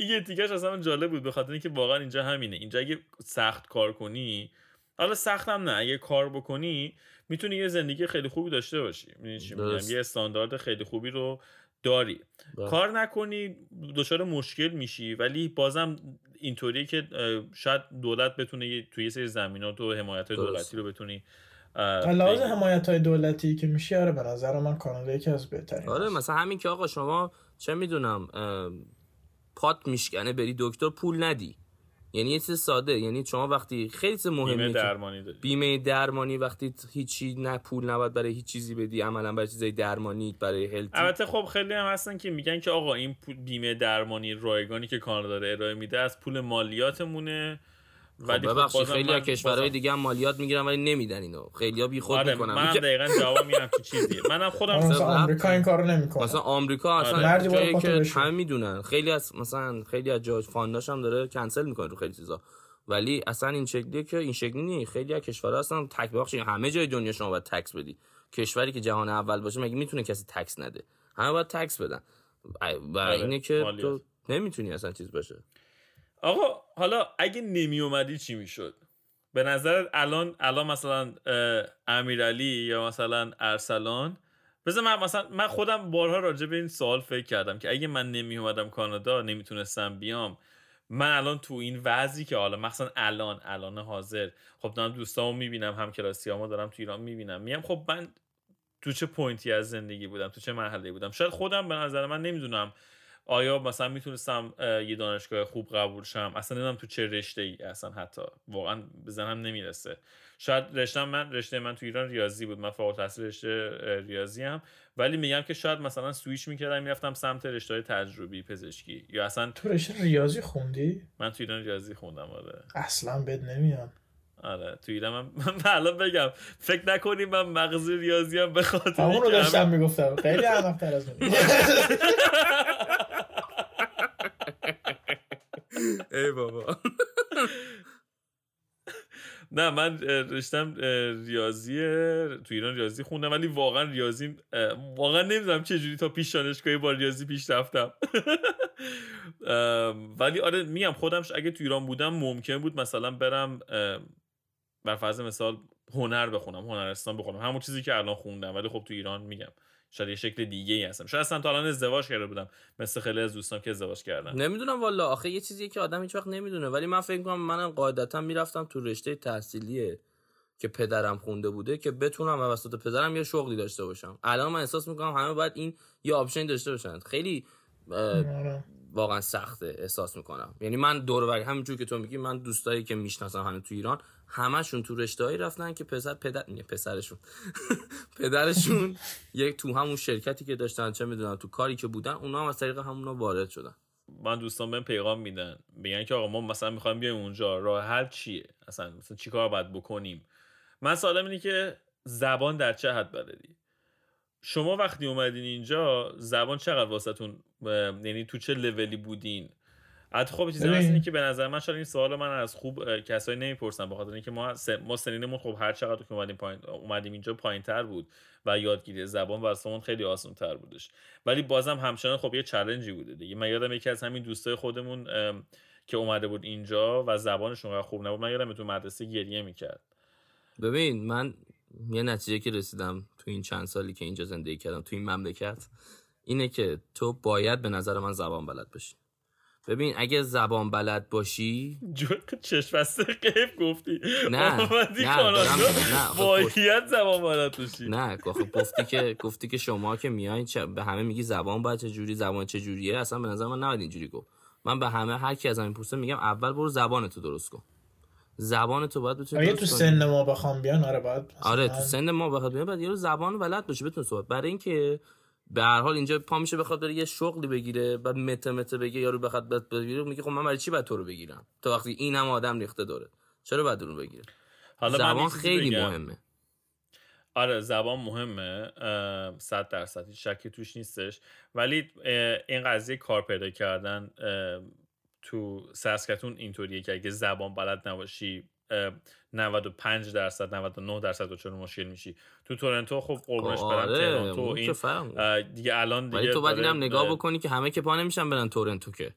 یه تیکش اصلا جالب بود به خاطر اینکه واقعا اینجا همینه. اینجا اگه سخت کار کنی حالا سخت هم نه. اگه کار بکنی می‌تونی یه زندگی خیلی خوبی داشته باشی. می‌دونی چی میگم؟ یه استاندارد خیلی خوبی رو داری. بله. کار نکنی دچار مشکل میشی. ولی بازم اینطوریه که شاید دولت بتونه توی یه سری زمینات و حمایت دولتی رو بتونی لحاظ حمایت های دولتی که میشه آره به نظر من کانادا یکی از بهترین آره مثلا همین که آقا شما چه می‌دونم پات میشکنه بری دکتر پول ندی. یعنی یه چیز ساده یعنی شما وقتی خیلی چیز مهمه بیمه درمانی داری. بیمه درمانی وقتی هیچی نه پول نباید برای هیچ چیزی بدی عملا برای چیزای درمانی برای هلتی البته خب خیلی هم هستن که میگن که آقا این بیمه درمانی رایگانی که کانادا داره ارائه میده از پول مالیاتمونه. ولی خب ببخشید خیلی از کشورهای دیگه هم مالیات می‌گیرن ولی نمیدن اینو. خیلی ها بی خود آره می‌کنن. من دقیقا جواب میرم که چیزیه. منم خودم مثلا آمریکا این کارو نمی‌کنه. مثلا آمریکا اصلا آره. جایی که همه می‌دونن. خیلی از مثلا خیلی از جاج فانداش هم داره کنسل می‌کنه رو خیلی چیزا. ولی اصلا این شکلیه که این شکلی نیست. خیلی از کشورها هستن تک بخش همه جای دنیا شما باید تکس بدی. کشوری که جهان اول باشه مگه می‌تونه کسی تکس نده؟ همه باید تکس بدن. و اینه که تو نمی‌تونی اصلا چیز باشه. آقا حالا اگه نمی اومدی چی می‌شد؟ به نظر الان الان مثلا امیرعلی یا مثلا ارسلان؟ بذار من مثلا من خودم بارها راجع به این سوال فکر کردم که اگه من نمی اومدم کانادا نمی‌تونستم بیام. من الان تو این وضعی که حالا مثلا الان الان حاضر. خب دارم دوستامو می‌بینم هم کلاسیامو دارم تو ایران می‌بینم. میگم خب من تو چه پوینتی از زندگی بودم؟ تو چه مرحله بودم؟ شاید خودم به نظر من نمی‌دونم. آیا مثلا می‌تونستم یه دانشگاه خوب قبول شم؟ اصلا نمی‌دونم تو چه رشته ای اصلا حتی. واقعا بزنم نمی‌رسه. شاید رشته من رشته من تو ایران ریاضی بود. من فوق التحصیل رشته ریاضی هم ولی میگم که شاید مثلا سویچ می‌کردم می‌رفتم سمت رشته های تجربی پزشکی. یا اصلا تو رشته ریاضی خوندی؟ من تو ایران ریاضی خوندم آره. اصلا بد نمیاد. آره تو ایران من, من الان بگم. فکر نکنیم من مغز ریاضی هم به خاطر همون رو داشتم می‌گفتم. خیلی احمق‌تر از ای بابا. نه من رشتم ریاضی تو ایران ریاضی خوندم ولی واقعا ریاضی واقعا نمی‌دونم چه جوری تا پیش دانشگاهی با ریاضی پیش رفتم. ولی آره میگم خودم اگه تو ایران بودم ممکن بود مثلا برم بر فرض مثال هنر بخونم هنرستان بخونم همون چیزی که الان خوندم ولی خب تو ایران میگم. شاید یه شکل دیگه ای هستم. شاید اصلا تا الان ازدواج کرده بودم. مثل خیلی از دوستان که ازدواج کردن. نمی‌دونم والا. آخه یه چیزیه که آدم هیچ وقت نمی‌دونه. ولی من فکر کنم منم قاعدتا می‌رفتم تو رشته تحصیلیه که پدرم خونده بوده که بتونم وسط پدرم یه شغلی داشته باشم. الان من احساس می‌کنم همه باید این یه آپشن داشته باشن. خیلی واقعا سخته احساس می‌کنم. یعنی من دور همینجور که تو میگی من دوستایی که می‌شناسم همه تو ایران همشون تو رشتهایی رفتن که پسر پدر پسرشون. پدرشون یک تو همون شرکتی که داشتن چه می‌دونم تو کاری که بودن اونا هم از طریق همونا وارد شدن. من دوستان بهم پیغام میدن. میگن که آقا ما مثلا می‌خوایم بیایم اونجا راه حل چیه؟ اصلا مثلا چیکار باید بکنیم؟ من سوالم اینه که زبان در چه حد بلدی؟ شما وقتی اومدین اینجا زبان چقدر واسهتون یعنی تو چه لولی بودین؟ حتی خب چیزی اینه که به نظر من شاید این سوال من از خوب کسایی نمی‌پرسن بخاطر اینکه ما ما سنینمون خب هر چقدر که اومدیم پایین اومدیم اینجا پایینتر بود و یادگیری زبان واسمون خیلی آسان تر بودش. ولی بازم همچنان خب یه چالنجی بوده دیگه. من یادم یکی از همین دوستای خودمون که اومده بود اینجا و زبانشون خوب نبود من یادم تو مدرسه گریه می‌کرد. ببین من یه نتیجه که رسیدم تو این چند سالی که اینجا زندگی کردم تو این مملکت اینه که تو باید به نظر من زبان بلد باشی. ببین اگه زبان بلد باشی چشم بسته قیب گفتی. نه نه نه باید زبان بلد باشی. نه گفتی که گفتی که شما که میایین به همه میگی زبان باید چه جوری زبان چه جوریه اصلا به نظر من نباید اینجوری گفت. من به همه هر کی از این پرسه میگم اول برو زبان تو درست کن. زبان تو باید بتونی اگه تو سن ما بخوام بیان؟ آره باید آره تو سن ما بخواد بیان بعد یه زبان بلد باشه بتون صحبت. برای اینکه به هر حال اینجا پا میشه بخواد بره یه شغلی بگیره بعد مته مته بگه یارو بخواد بگیره میگه خب من برای چی باید تو رو بگیرم؟ تا وقتی این هم آدم ریخته داره. چرا باید اون بگیره؟ حالا زبان خیلی بگم. مهمه. آره زبان مهمه. صد درصد. شکی توش نیستش. ولی این قضیه کار پیدا کردن تو ساسکتون اینطوریه که اگه زبان بلد نباشی 95 درصد 99 درصد دچار مشکل میشی تو تورنتو خب قربونش برم آره تورنتو این دیگه الان دیگه ولی تو باید اینم نگاه بکنی که همه که پا نمیشن برن تورنتو که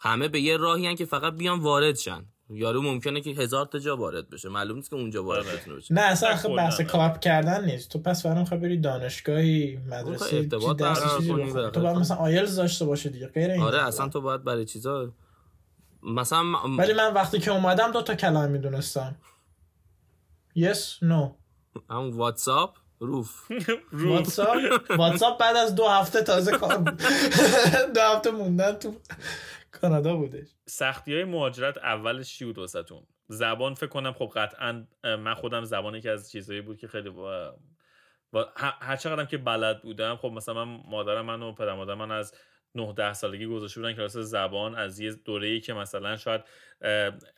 همه به یه راهی هن که فقط بیان وارد شن یارو ممکنه که هزار تا جا وارد بشه معلوم نیست که اونجا وارد آره. بشه نه اصلا کلا، بحث آره. کار کردن نیست تو پس فرام خواهی بری دانشگاهی مدرسه خب ارتباط برقرار کنی، تو باید خب. مثلا آیلز داشته باشه دیگه غیر این آره. اصلا تو باید برای چیزا مثلا م- ولی من وقتی که اومدم دو تا کلمه می‌دونستم. Yes no. همون واتساپ روف. رو واتساپ؟ واتساپ بعد از دو هفته تازه کار دو هفته موندن تو کانادا بودش. سختی های مهاجرت اولش چی بود واسهتون؟ زبان فکر کنم خب قطعا من خودم زبان که از چیزایی بود که خیلی با, با هر چقدرم که بلد بودم خب مثلا من مادرم من و پدر مادر من از 9 10 سالگی گذاشته بودن کلاس زبان از یه دوره‌ای که مثلا شاید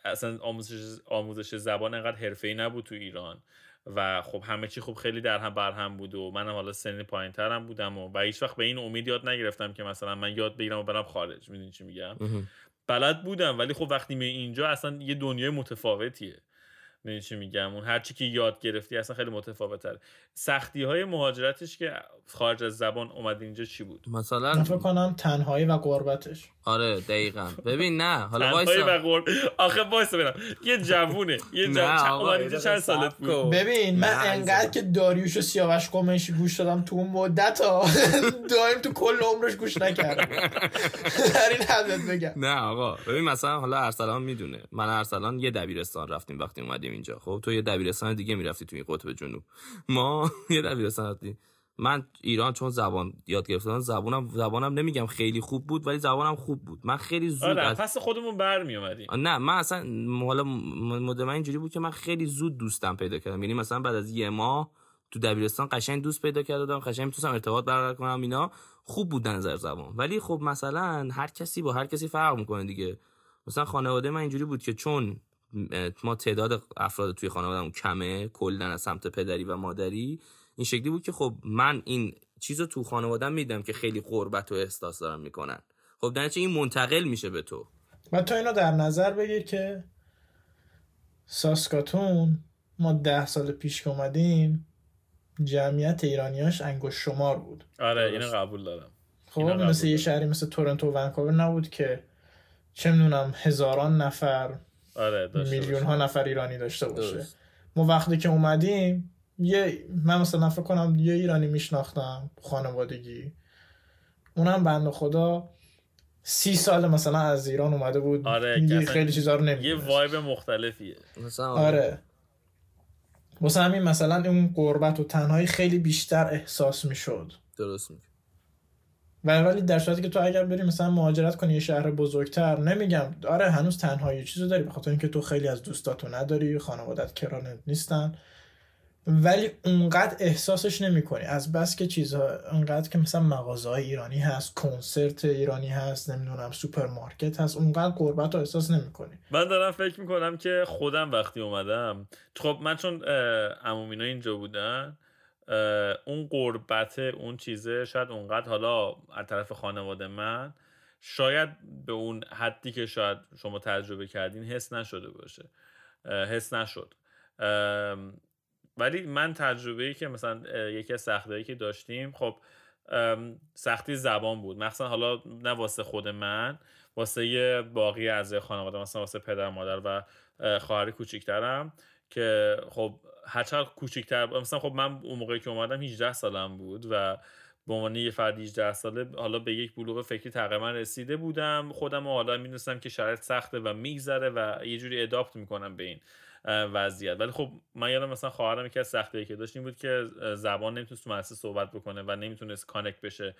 اصلا آموزش آموزش زبان انقدر حرفه‌ای نبود تو ایران و خب همه چی خب خیلی در هم بر هم بود و منم حالا سنی پایین ترم بودم و, و هیچ وقت به این امید یاد نگرفتم که مثلا من یاد بگیرم و برم خارج. می‌دونی چی میگم؟ بلد بودم ولی خب وقتی می اینجا اصلا یه دنیای متفاوتیه. می‌دونی چی میگم؟ اون هر چی که یاد گرفتی اصلا خیلی متفاوت تره سختی های مهاجرتش که خارج از زبان اومد اینجا چی بود؟ مثلا فکر کنم تنهایی و غربتش. آره دقیقا. ببین نه حالا تنهایی وایسا. و غرب. آخه وایسا برم یه جوونه یه نه جوون. چند- آقا، اومد یه اینجا چند سالت بود. ببین من انقدر. که داریوش و سیاوش قمیشی گوش دادم تو اون مدت ها دایم تو کل عمرش گوش نکردم. در این حدت بگم. نه آقا. ببین مثلا حالا ارسلان می‌دونه. من ارسلان یه دبیرستان رفتیم وقتی اومدیم اینجا. خب تو یه دبیرستان دیگه می‌رفتی توی قطب جنوب. ما یه دبیرستان من ایران چون زبان یاد گرفتم زبانم زبانم نمیگم خیلی خوب بود ولی زبانم خوب بود. من خیلی زود آره از پس خودمون برمی اومدیم نه من اصلا حالا مدل من اینجوری بود که من خیلی زود دوستم پیدا کردم. یعنی مثلا بعد از یه ماه تو دبیرستان قشنگ دوست پیدا کردم قشنگ می‌تونستم ارتباط برقرار کنم اینا خوب بود نظر زبان. ولی خب مثلا هر کسی با هر کسی فرق می‌کنه دیگه. مثلا خانواده من اینجوری بود که چون ما تعداد افراد توی خانوادهمون کمه کلا از سمت پدری و مادری. این شکلی بود که خب من این چیز رو تو خانوادم میدم که خیلی غربت و احساس دارن می‌کنن. خب در این منتقل میشه به تو. و تو اینو در نظر بگیر که ساسکاتون ما ده سال پیش که اومدیم جمعیت ایرانیاش انگوش شمار بود. آره اینو. قبول دارم. خب مثل یه دارم. شهری مثل تورنتو و ونکوور نبود که چه می‌دونم هزاران نفر آره میلیون. ها نفر ایرانی داشته باشه. درست. ما وقتی که اومدیم یه من مثلا فکر کنم یه ایرانی میشناختم خانوادگی. اونم بنده خدا سی سال مثلا از ایران اومده بود. آره، یه خیلی چیزا رو یه نمی‌دونست vibe مختلفیه. مثلا آره. واسه همین مثلا اون غربت و تنهایی خیلی بیشتر احساس می‌شد. درست میگی. ولی در صورتی که تو اگر بری مثلا مهاجرت کنی یه شهر بزرگتر نمیگم آره هنوز تنهایی چیزو داری به خاطر اینکه تو خیلی از دوستاتو نداری خانوادت کنارت نیستن. ولی اونقدر احساسش نمی‌کنی. از بس که چیزها اونقدر که مثلا مغازه ایرانی هست کنسرت ایرانی هست نمی‌دونم سوپرمارکت هست اونقدر غربت رو احساس نمی‌کنی. من دارم فکر می‌کنم که خودم وقتی اومدم خب من چون امومینا اینجا بودن اون قربت اون چیزه شاید اونقدر حالا از طرف خانواده من شاید به اون حدی که شاید شما تجربه کردین حس نشده باشه. حس نشد. ولی من تجربه ای که مثلا یکی از سختیایی که داشتیم خب سختی زبان بود. مخصوصا حالا نه واسه خود من واسه باقی اعضای خانواده مثلا واسه پدر مادر و اه، خواهر کوچیکترم که خب هرچقدر کوچیکتر مثلا خب من اون موقعی که اومدم 18 سالم بود و به عنوان یه فرد 18 ساله حالا به یک بلوغ فکری تقریبا رسیده بودم. خودم رو حالا می‌دونستم که شرایط سخته و میگذره و یه جوری اداپت می‌کنم به این وضعیت. ولی خب من یادم مثلا خواهرم یکی از سختیایی که داشت این بود که زبان نمی‌تونست تو مدرسه صحبت بکنه و نمی‌تونست کانکت بشه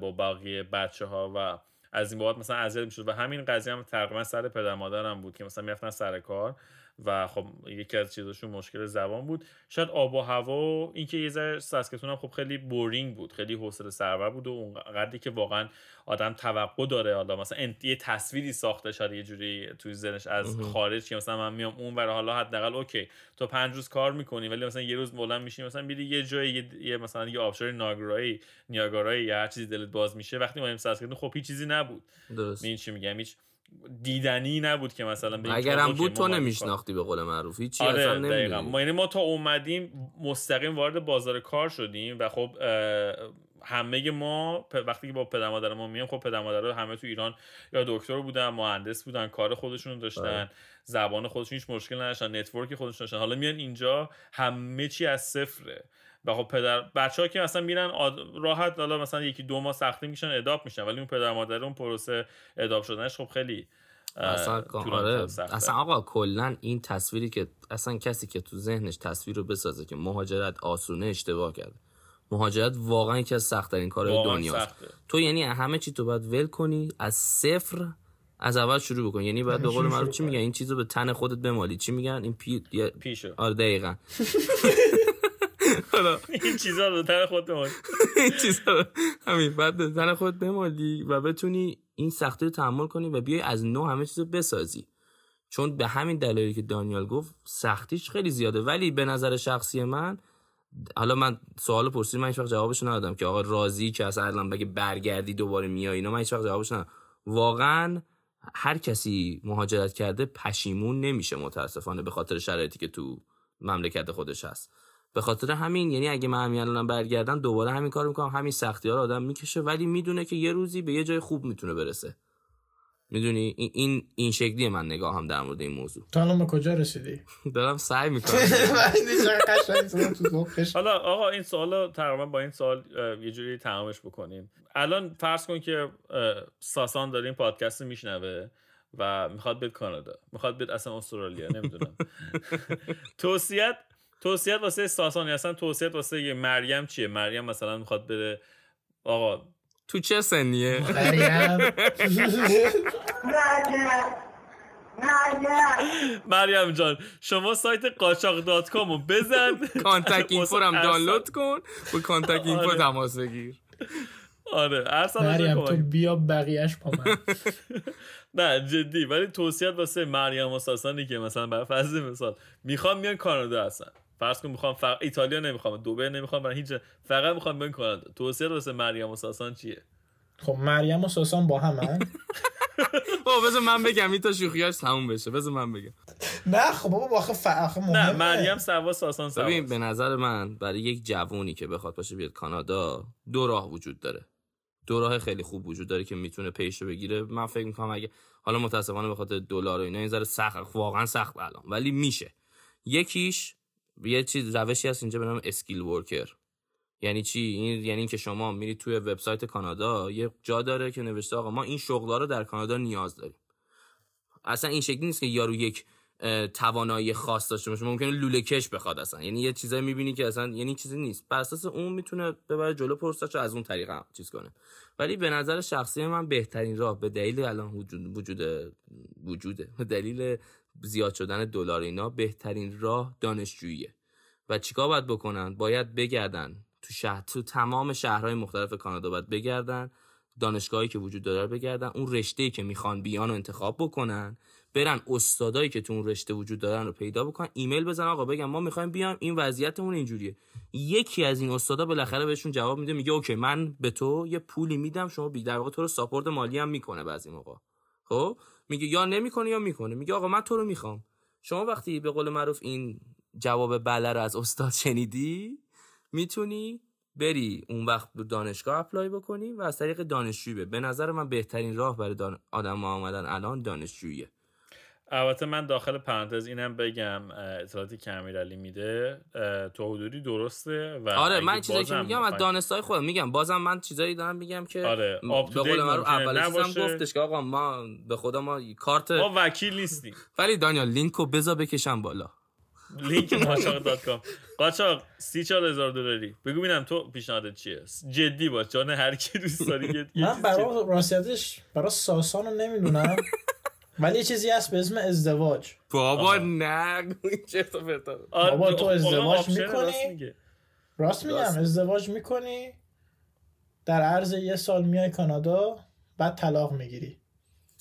با بقیه بچه ها و از این بابت مثلا اذیت می‌شد. و همین قضیه هم تقریبا سر پدر مادرم بود که مثلا می‌رفتن سر کار. و خب یکی از چیزاشون مشکل زبان بود. شاید آب و هوا و اینکه یه ذره ساسکتون هم خب خیلی boring بود خیلی حوصله سربر بود و اون قدری که واقعا آدم توقع داره حالا مثلا انت- یه تصویری ساخته شاید یه جوری توی ذهنش از. خارج که مثلا من میام اون ور حالا حداقل okay تو پنج روز کار می‌کنی ولی مثلا یه روز بلند میشی مثلا میری یه جای یه, یه مثلا یه آبشار نیاگارایی نیاگارایی یا هر چیزی دلت باز میشه وقتی ما ساسکتون خب هیچ چیزی نبود. درست. چی میگم؟ هیچ دیدنی نبود که مثلا به اگرم بود تو نمیشناختی به قول معروف هیچی آره اصلا دقیقا. ما یعنی ما تا اومدیم مستقیم وارد بازار کار شدیم و خب همه ما وقتی که با پدر مادر ما میام خب پدر مادر همه تو ایران یا دکتر بودن مهندس بودن کار خودشون داشتن آره. زبان خودشون هیچ مشکل نداشتن نتورک خودشون داشتن. حالا میان اینجا همه چی از صفره. و خب پدر بچه ها که مثلا میرن آد- راحت حالا مثلا یکی دو ماه سختی میشن اداپ میشن ولی اون پدر مادر اون پروسه اداپ شدنش خب خیلی اصلا آره. اصلا آقا کلا این تصویری که اصلا کسی که تو ذهنش تصویر رو بسازه که مهاجرت آسونه اشتباه کرده. مهاجرت واقعا یکی از سختترین کارهای دنیاست. سخته. تو یعنی همه چی تو باید ول کنی از صفر از اول شروع بکن. یعنی باید به قول چی معروف شروع چی میگن؟ این چیزو به تن خودت بمالی. چی میگن؟ این پی پیشو. آره دقیقا. این چیزا رو تر خود این چیزا همین بعد به تن خودت بمالی و بتونی این سختی رو تحمل کنی و بیای از نو همه چیز رو بسازی. چون به همین دلایلی که دانیال گفت سختیش خیلی زیاده. ولی به نظر شخصی من حالا من سوال پرسید من هیچ وقت جوابش ندادم که آقا راضی که اصلا الان بگه برگردی دوباره میای اینا. من هیچ وقت جوابش ندادم. واقعا هر کسی مهاجرت کرده پشیمون نمیشه متاسفانه به خاطر شرایطی که تو مملکت خودش هست. به خاطر همین یعنی اگه من همین الانم برگردم دوباره همین کار می‌کنم. همین سختی ها رو آدم می‌کشه ولی می‌دونه که یه روزی به یه جای خوب می‌تونه برسه. می‌دونی؟ این این این شکلی من نگاه هم در مورد این موضوع. تو الان به کجا رسیدی؟ دارم سعی می‌کنم. حالا آقا این سوال تقریبا با این سوال یه جوری تمامش بکنیم. الان فرض کن که ساسان داره این پادکست رو میشنوه و می‌خواد بیاد کانادا. می‌خواد بیاد اصلا استرالیا نمی‌دونم. توصیه‌ت توصیه‌ت واسه ساسان یا اصلا توصیه‌ت واسه یه مریم چیه؟ مریم مثلا می‌خواد بره آقا. تو چه سنیه؟ مریم. مریم. جان شما سایت قاچاق dot com رو بزن. contact info رو هم دانلود کن. با کانتک اینفو آره. تماس بگیر. آره ارسلان مریم تو بیا بقیهش با من. نه جدی ولی توصیت واسه مریم و ساسانی که مثلا بر فرض مثال می‌خوام بیان کانادا هستن. فرض کن می‌خوام فقط ایتالیا نمی‌خوام دبی نمی‌خوام برای هیچ جا. فقط می‌خوام بیان کانادا توصیت واسه مریم و ساسان چیه؟ خب مریم و ساسان با همن او بذار من بگم این تا شوخیاش تموم بشه. بذار من بگم. نه خب بابا آخه ف... آخه نه مهمه. مریم سوا ساسان سوا. ببین به نظر من برای یک جوونی که بخواد باشه بیاد کانادا دو راه وجود داره. دو راه خیلی خوب وجود داره که می‌تونه پیشو بگیره. من فکر می‌کنم اگه حالا متاسفانه به خاطر دلار و اینا این ذره سخت واقعا سخت الان ولی میشه. یکیش یه چیز روشی هست اینجا به نام اسکیل ورکر. یعنی چی؟ این یعنی که شما میری توی وبسایت کانادا یه جا داره که نوشته آقا ما این شغلا رو در کانادا نیاز داریم. اصلا این شکلی نیست که یارو یک توانایی خاص داشته باشه. ممکنه لوله کش بخواد اصلا. یعنی یه چیزایی می‌بینی که اصلا یعنی چیزی نیست. بر اساس اون می‌تونه ببره جلو پرسش از اون طریق هم چیز کنه. ولی به نظر شخصی من بهترین راه به دلیل الان وجود وجود وجوده. دلیل زیاد شدن دلار اینا بهترین راه دانشجوییه. و چیکار باید بکنن؟ باید بگردن تو شهر تو تمام شهرهای مختلف کانادا باید بگردن دانشگاهی که وجود داره بگردن اون رشته‌ای که می‌خوان بیان رو انتخاب بکنن برن استادایی که تو اون رشته وجود دارن رو پیدا بکنن ایمیل بزن آقا بگم ما می‌خوایم بیام این وضعیتمون اینجوریه. یکی از این استادا بالاخره بهشون جواب میده میگه okay من به تو یه پولی میدم شما در واقع تو رو support مالی هم می‌کنه بعضی موقع. خب؟ میگه یا نمی‌کنه یا می‌کنه. میگه آقا من تو رو می‌خوام. شما وقتی به قول معروف این جواب بله رو از استاد شنیدی؟ می‌تونی بری اون وقت دانشگاه apply بکنی و از طریق دانشجویی به به نظر من بهترین راه برای دان... آدم آمدن الان دانشجوییه. البته من داخل پرانتز اینم بگم اطلاعاتی که امیرعلی میده تا حدودی درسته و آره من چیزایی که بازم میگم از دانسته‌های خودم میگم. بازم من چیزایی دارم میگم که آره، به قول من ممکنه اول. گفتش که آقا ما به خدا ما کارت ما وکیل نیستیم. ولی دانیال لینکو بذار بکشم بالا. لینک قاچاق dot com. قاچاق سی چهار هزار دلاری. بگو ببینم تو پیشنهادت چیه؟ یه باش جان هر کی دوست داری من برای راستیتش برای ساسان رو نمی‌دونم. ولی یه چیزی هست به اسم ازدواج بابا. نه بابا تو آقا ازدواج option می‌کنی؟ راست میگم. ازدواج می‌کنی در عرض یه سال میای کانادا بعد طلاق می‌گیری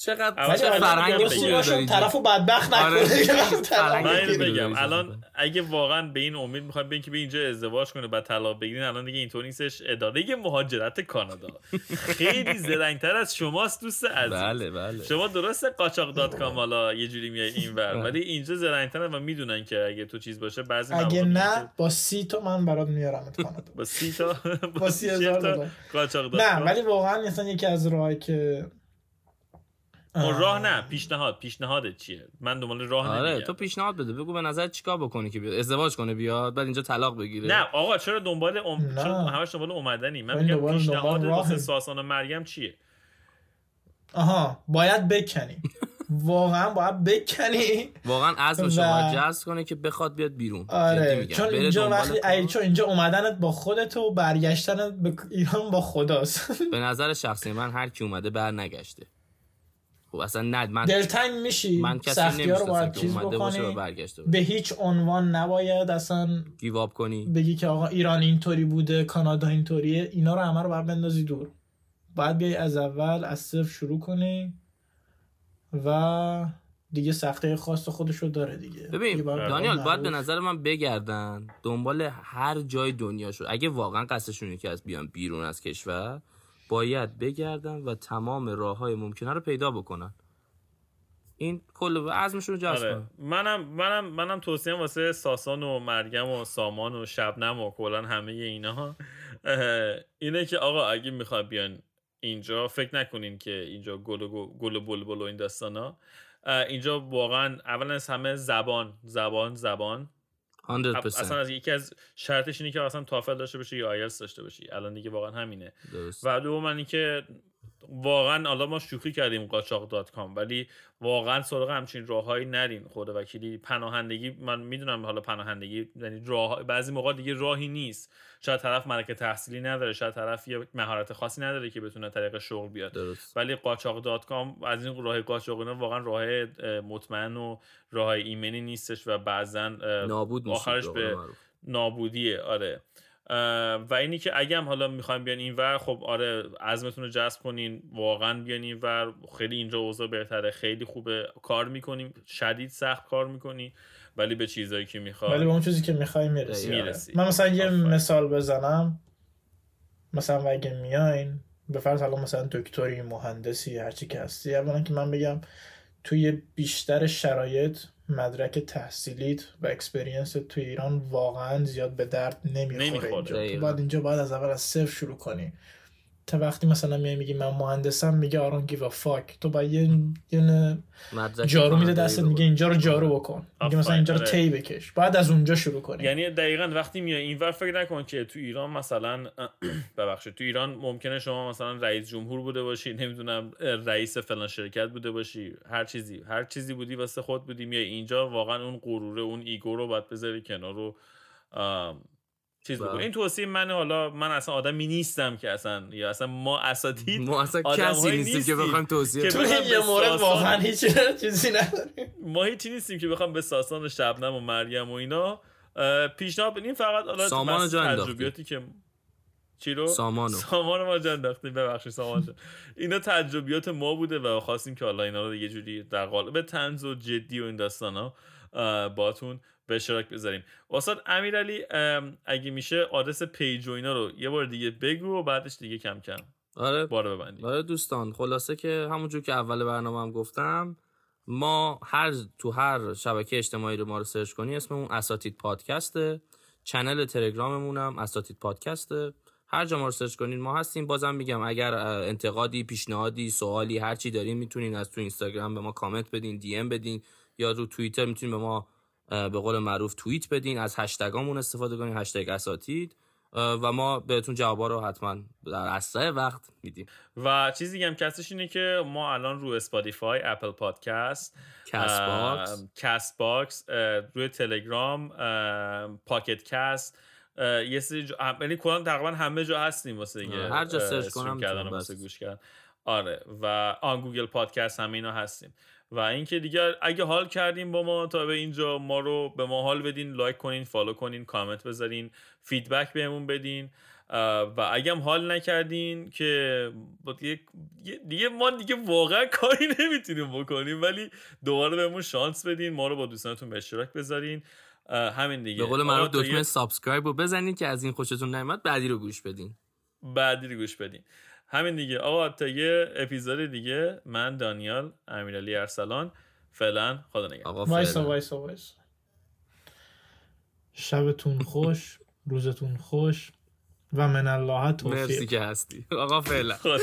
چقدر چه آره، فرهنگ خوبی طرفو بدبخت آره. نکنه که طلاق من. بگم. الان اگه واقعا به این امید می‌خوایم به اینکه به اینجا ازدواج کنه بعد طلاق بگیرین الان دیگه اینطور نیستش اداره مهاجرت کانادا خیلی زرنگتر از شماست دوست عزیز بله بله شما درسته قاچاق dot com حالا یه جوری میای اینور بله. ولی اینجا زرنگتر و می‌دونن که اگه تو چیز باشه بعضی اگه نه با سی تو من برات میارم کانادا با سی تا با سی هزار دلار. قاچاق dot نه ولی واقعا مثلا یکی از راهی که اون راه نه پیشنهاد. پیشنهاد چیه؟ من دنبال راه آره نمیگردم. تو پیشنهاد بده. بگو به نظر چیکار بکنی که بیاد؟ ازدواج کنه بیاد بعد اینجا طلاق بگیره. نه آقا چرا دنبال ام... نه. چرا همش دنبال اومدنی؟ من این میگم پیشنهاد واسه. ساسان و مریم چیه؟ آها باید بکنی. واقعا باید بکنی. واقعا رو باید جذب کنه که بخواد بیاد بیرون. آره میگم. چون اینجا وقتی. ای چون اینجا اومدنت با خودت و برگشتنت به ایران با خداست. به نظر شخصی من هر کی اومده بر نگشته خب اصلا نه من دلتنگ میشی؟ من کسی رو باید چیز اومده باشه و بکنی؟ برگشته به هیچ عنوان نباید اصلا گیواب کنی. بگی که آقا ایران اینطوری بوده کانادا اینطوریه اینا رو همه رو باید بندازی دور. باید بیای از اول از صفر شروع کنی و دیگه سخته خاص خودش رو داره دیگه. ببین دیگه باید دانیال. باید به نظر من بگردن. دنبال هر جای دنیا شد اگه واقعا قصدشونه که از بیان بیرون از کشور باید بگردن و تمام راه های ممکنه رو پیدا بکنن. این کل و عزمشون رو جذب آره. منم منم منم توصیه واسه ساسان و مریم و سامان و شبنم و کلا همه اینا اینه که آقا اگه می‌خواد بیان اینجا فکر نکنین که اینجا گل و گل بلبل و این داستانا. اینجا واقعا اولا از همه زبان زبان زبان. 100% اصلا از یکی از شرطش اینه که اصلا تافل داشته باشی یا آیلتس داشته باشی. الان دیگه واقعا همینه. درست. و دوم اینکه واقعا حالا ما شوخی کردیم قاچاق dot com ولی واقعا سراغ همچین راههایی نرین. خدا وکیلی پناهندگی من می‌دونم حالا پناهندگی یعنی راه بعضی موقع دیگه راهی نیست. شاید طرف مدرک تحصیلی نداره شاید طرف یه مهارت خاصی نداره که بتونه طریق شغل بیاد. درست. ولی قاچاق dot com از این راه قاچاق واقعا راه اه، مطمئن و راه ایمنی نیستش و بعضا نابود آخرش به معروف. نابودیه. آره. و اینی که اگه هم حالا می‌خوایم بیان اینور خب آره عزمتون رو جزم کنین واقعا بیان اینور خیلی اینجا اوضاع بهتره خیلی خوبه کار می‌کنیم شدید سخت کار می‌کنی ولی به چیزایی که می‌خوای ولی به اون چیزی که می‌خوای می‌رسی. می‌رسی. من مثلا یه آفرین. مثال بزنم مثلا اگه میاین به فرض حالا مثلا دکتری مهندسی هرچی که هستی اولا که من بگم توی بیشتر شرایط مدرک تحصیلیت و experience توی ایران واقعا زیاد به درد نمی‌خوره نمی‌خوره. اینجا تو. باید اینجا باید از اول از صفر شروع کنی تا وقتی مثلا میای میگی من مهندسم میگه I don't give a fuck تو باید یه یه جارو میده دستت میگه اینجا رو جارو بکن. میگه مثلا اینجا رو آره. تی بکش. باید از اونجا شروع کنی. یعنی دقیقا وقتی میای اینور فکر نکن که تو ایران مثلا ببخشید تو ایران ممکنه شما مثلا رئیس جمهور بوده باشی نمی‌دونم رئیس فلان شرکت بوده باشی هر چیزی هر چیزی بودی واسه خود بودی میای اینجا واقعا اون غروره اون ego رو باید بذاری کنار رو چیز. بکنی این توصیه من حالا من اصلا آدمی نیستم که اصلا یا اصلا ما اساتید ما اصلا کسی نیستیم که بخوایم توصیه که تو کنیم. بخوام این یه مورد ساسان- واقعا هیچ چیزی نداریم ما هیچی نیستیم که بخوام به ساسان و شبنم و مریم و اینا پیشنهاد بدیم فقط حالا سامان. تجربیاتی که چی رو سامانو. سامان ما جا انداختیم ببخشید سامان جان. اینا تجربیات ما بوده و خواستیم که حالا اینا رو یه جوری در قالب تنز و جدی و این داستانا باهاتون به اشتراک بذاریم. استاد امیرعلی ام، اگه میشه آدرس page و اینا رو یه بار دیگه بگو و بعدش دیگه کم کم آره. بار ببندیم. آره دوستان خلاصه که همونجور که اول برنامه هم گفتم ما هر تو هر شبکه اجتماعی رو ما رو search کنی اسممون اساتید پادکسته. channel تلگراممون هم اساتید پادکسته. هر جا ما رو search کنین ما هستیم. بازم میگم اگر انتقادی پیشنهادی سوالی هر چی دارین می‌تونین از تو اینستاگرام به ما کامنت بدین DM بدین یا رو توییتر می‌تونین به ما به قول معروف توییت بدین از hashtag امون استفاده کنین hashtag اساتید. و ما بهتون جوابا رو حتما در اسرع وقت میدیم. و چیزی دیگه هم که هستش اینه که ما الان رو Spotify Apple Podcast Castbox Castbox روی تلگرام ام، Pocket Casts یه سری. هم- یعنی کلا تقریبا همه جا هستیم واسه دیگه هر جا search کنم واسه. گوش کردن. آره. و آن Google Podcast همه اینا هستیم. و اینکه دیگه اگه حال کردیم با ما تا به اینجا ما رو به ما حال بدین like کنین follow کنین کامنت بذارین feedback بهمون بدین. و اگه هم حال نکردین که دیگه, دیگه ما دیگه واقعا کاری نمی‌تونیم بکنیم ولی دوباره بهمون شانس بدین ما رو با دوستانتون به اشتراک بذارین. همین دیگه. به قول من دکمه subscribe رو بزنین که از این خوشتون نمیاد بعدی رو گوش بدین. بعدی رو گوش بدین. همین دیگه. آقا تا یه اپیزود دیگه من دانیال امیرعلی ارسلان فعلا خدا نگهدار. وایسا وایسا وایسا. شبتون خوش روزتون خوش و من الله توفیق. مرسی که هستی. آقا فعلا. خدا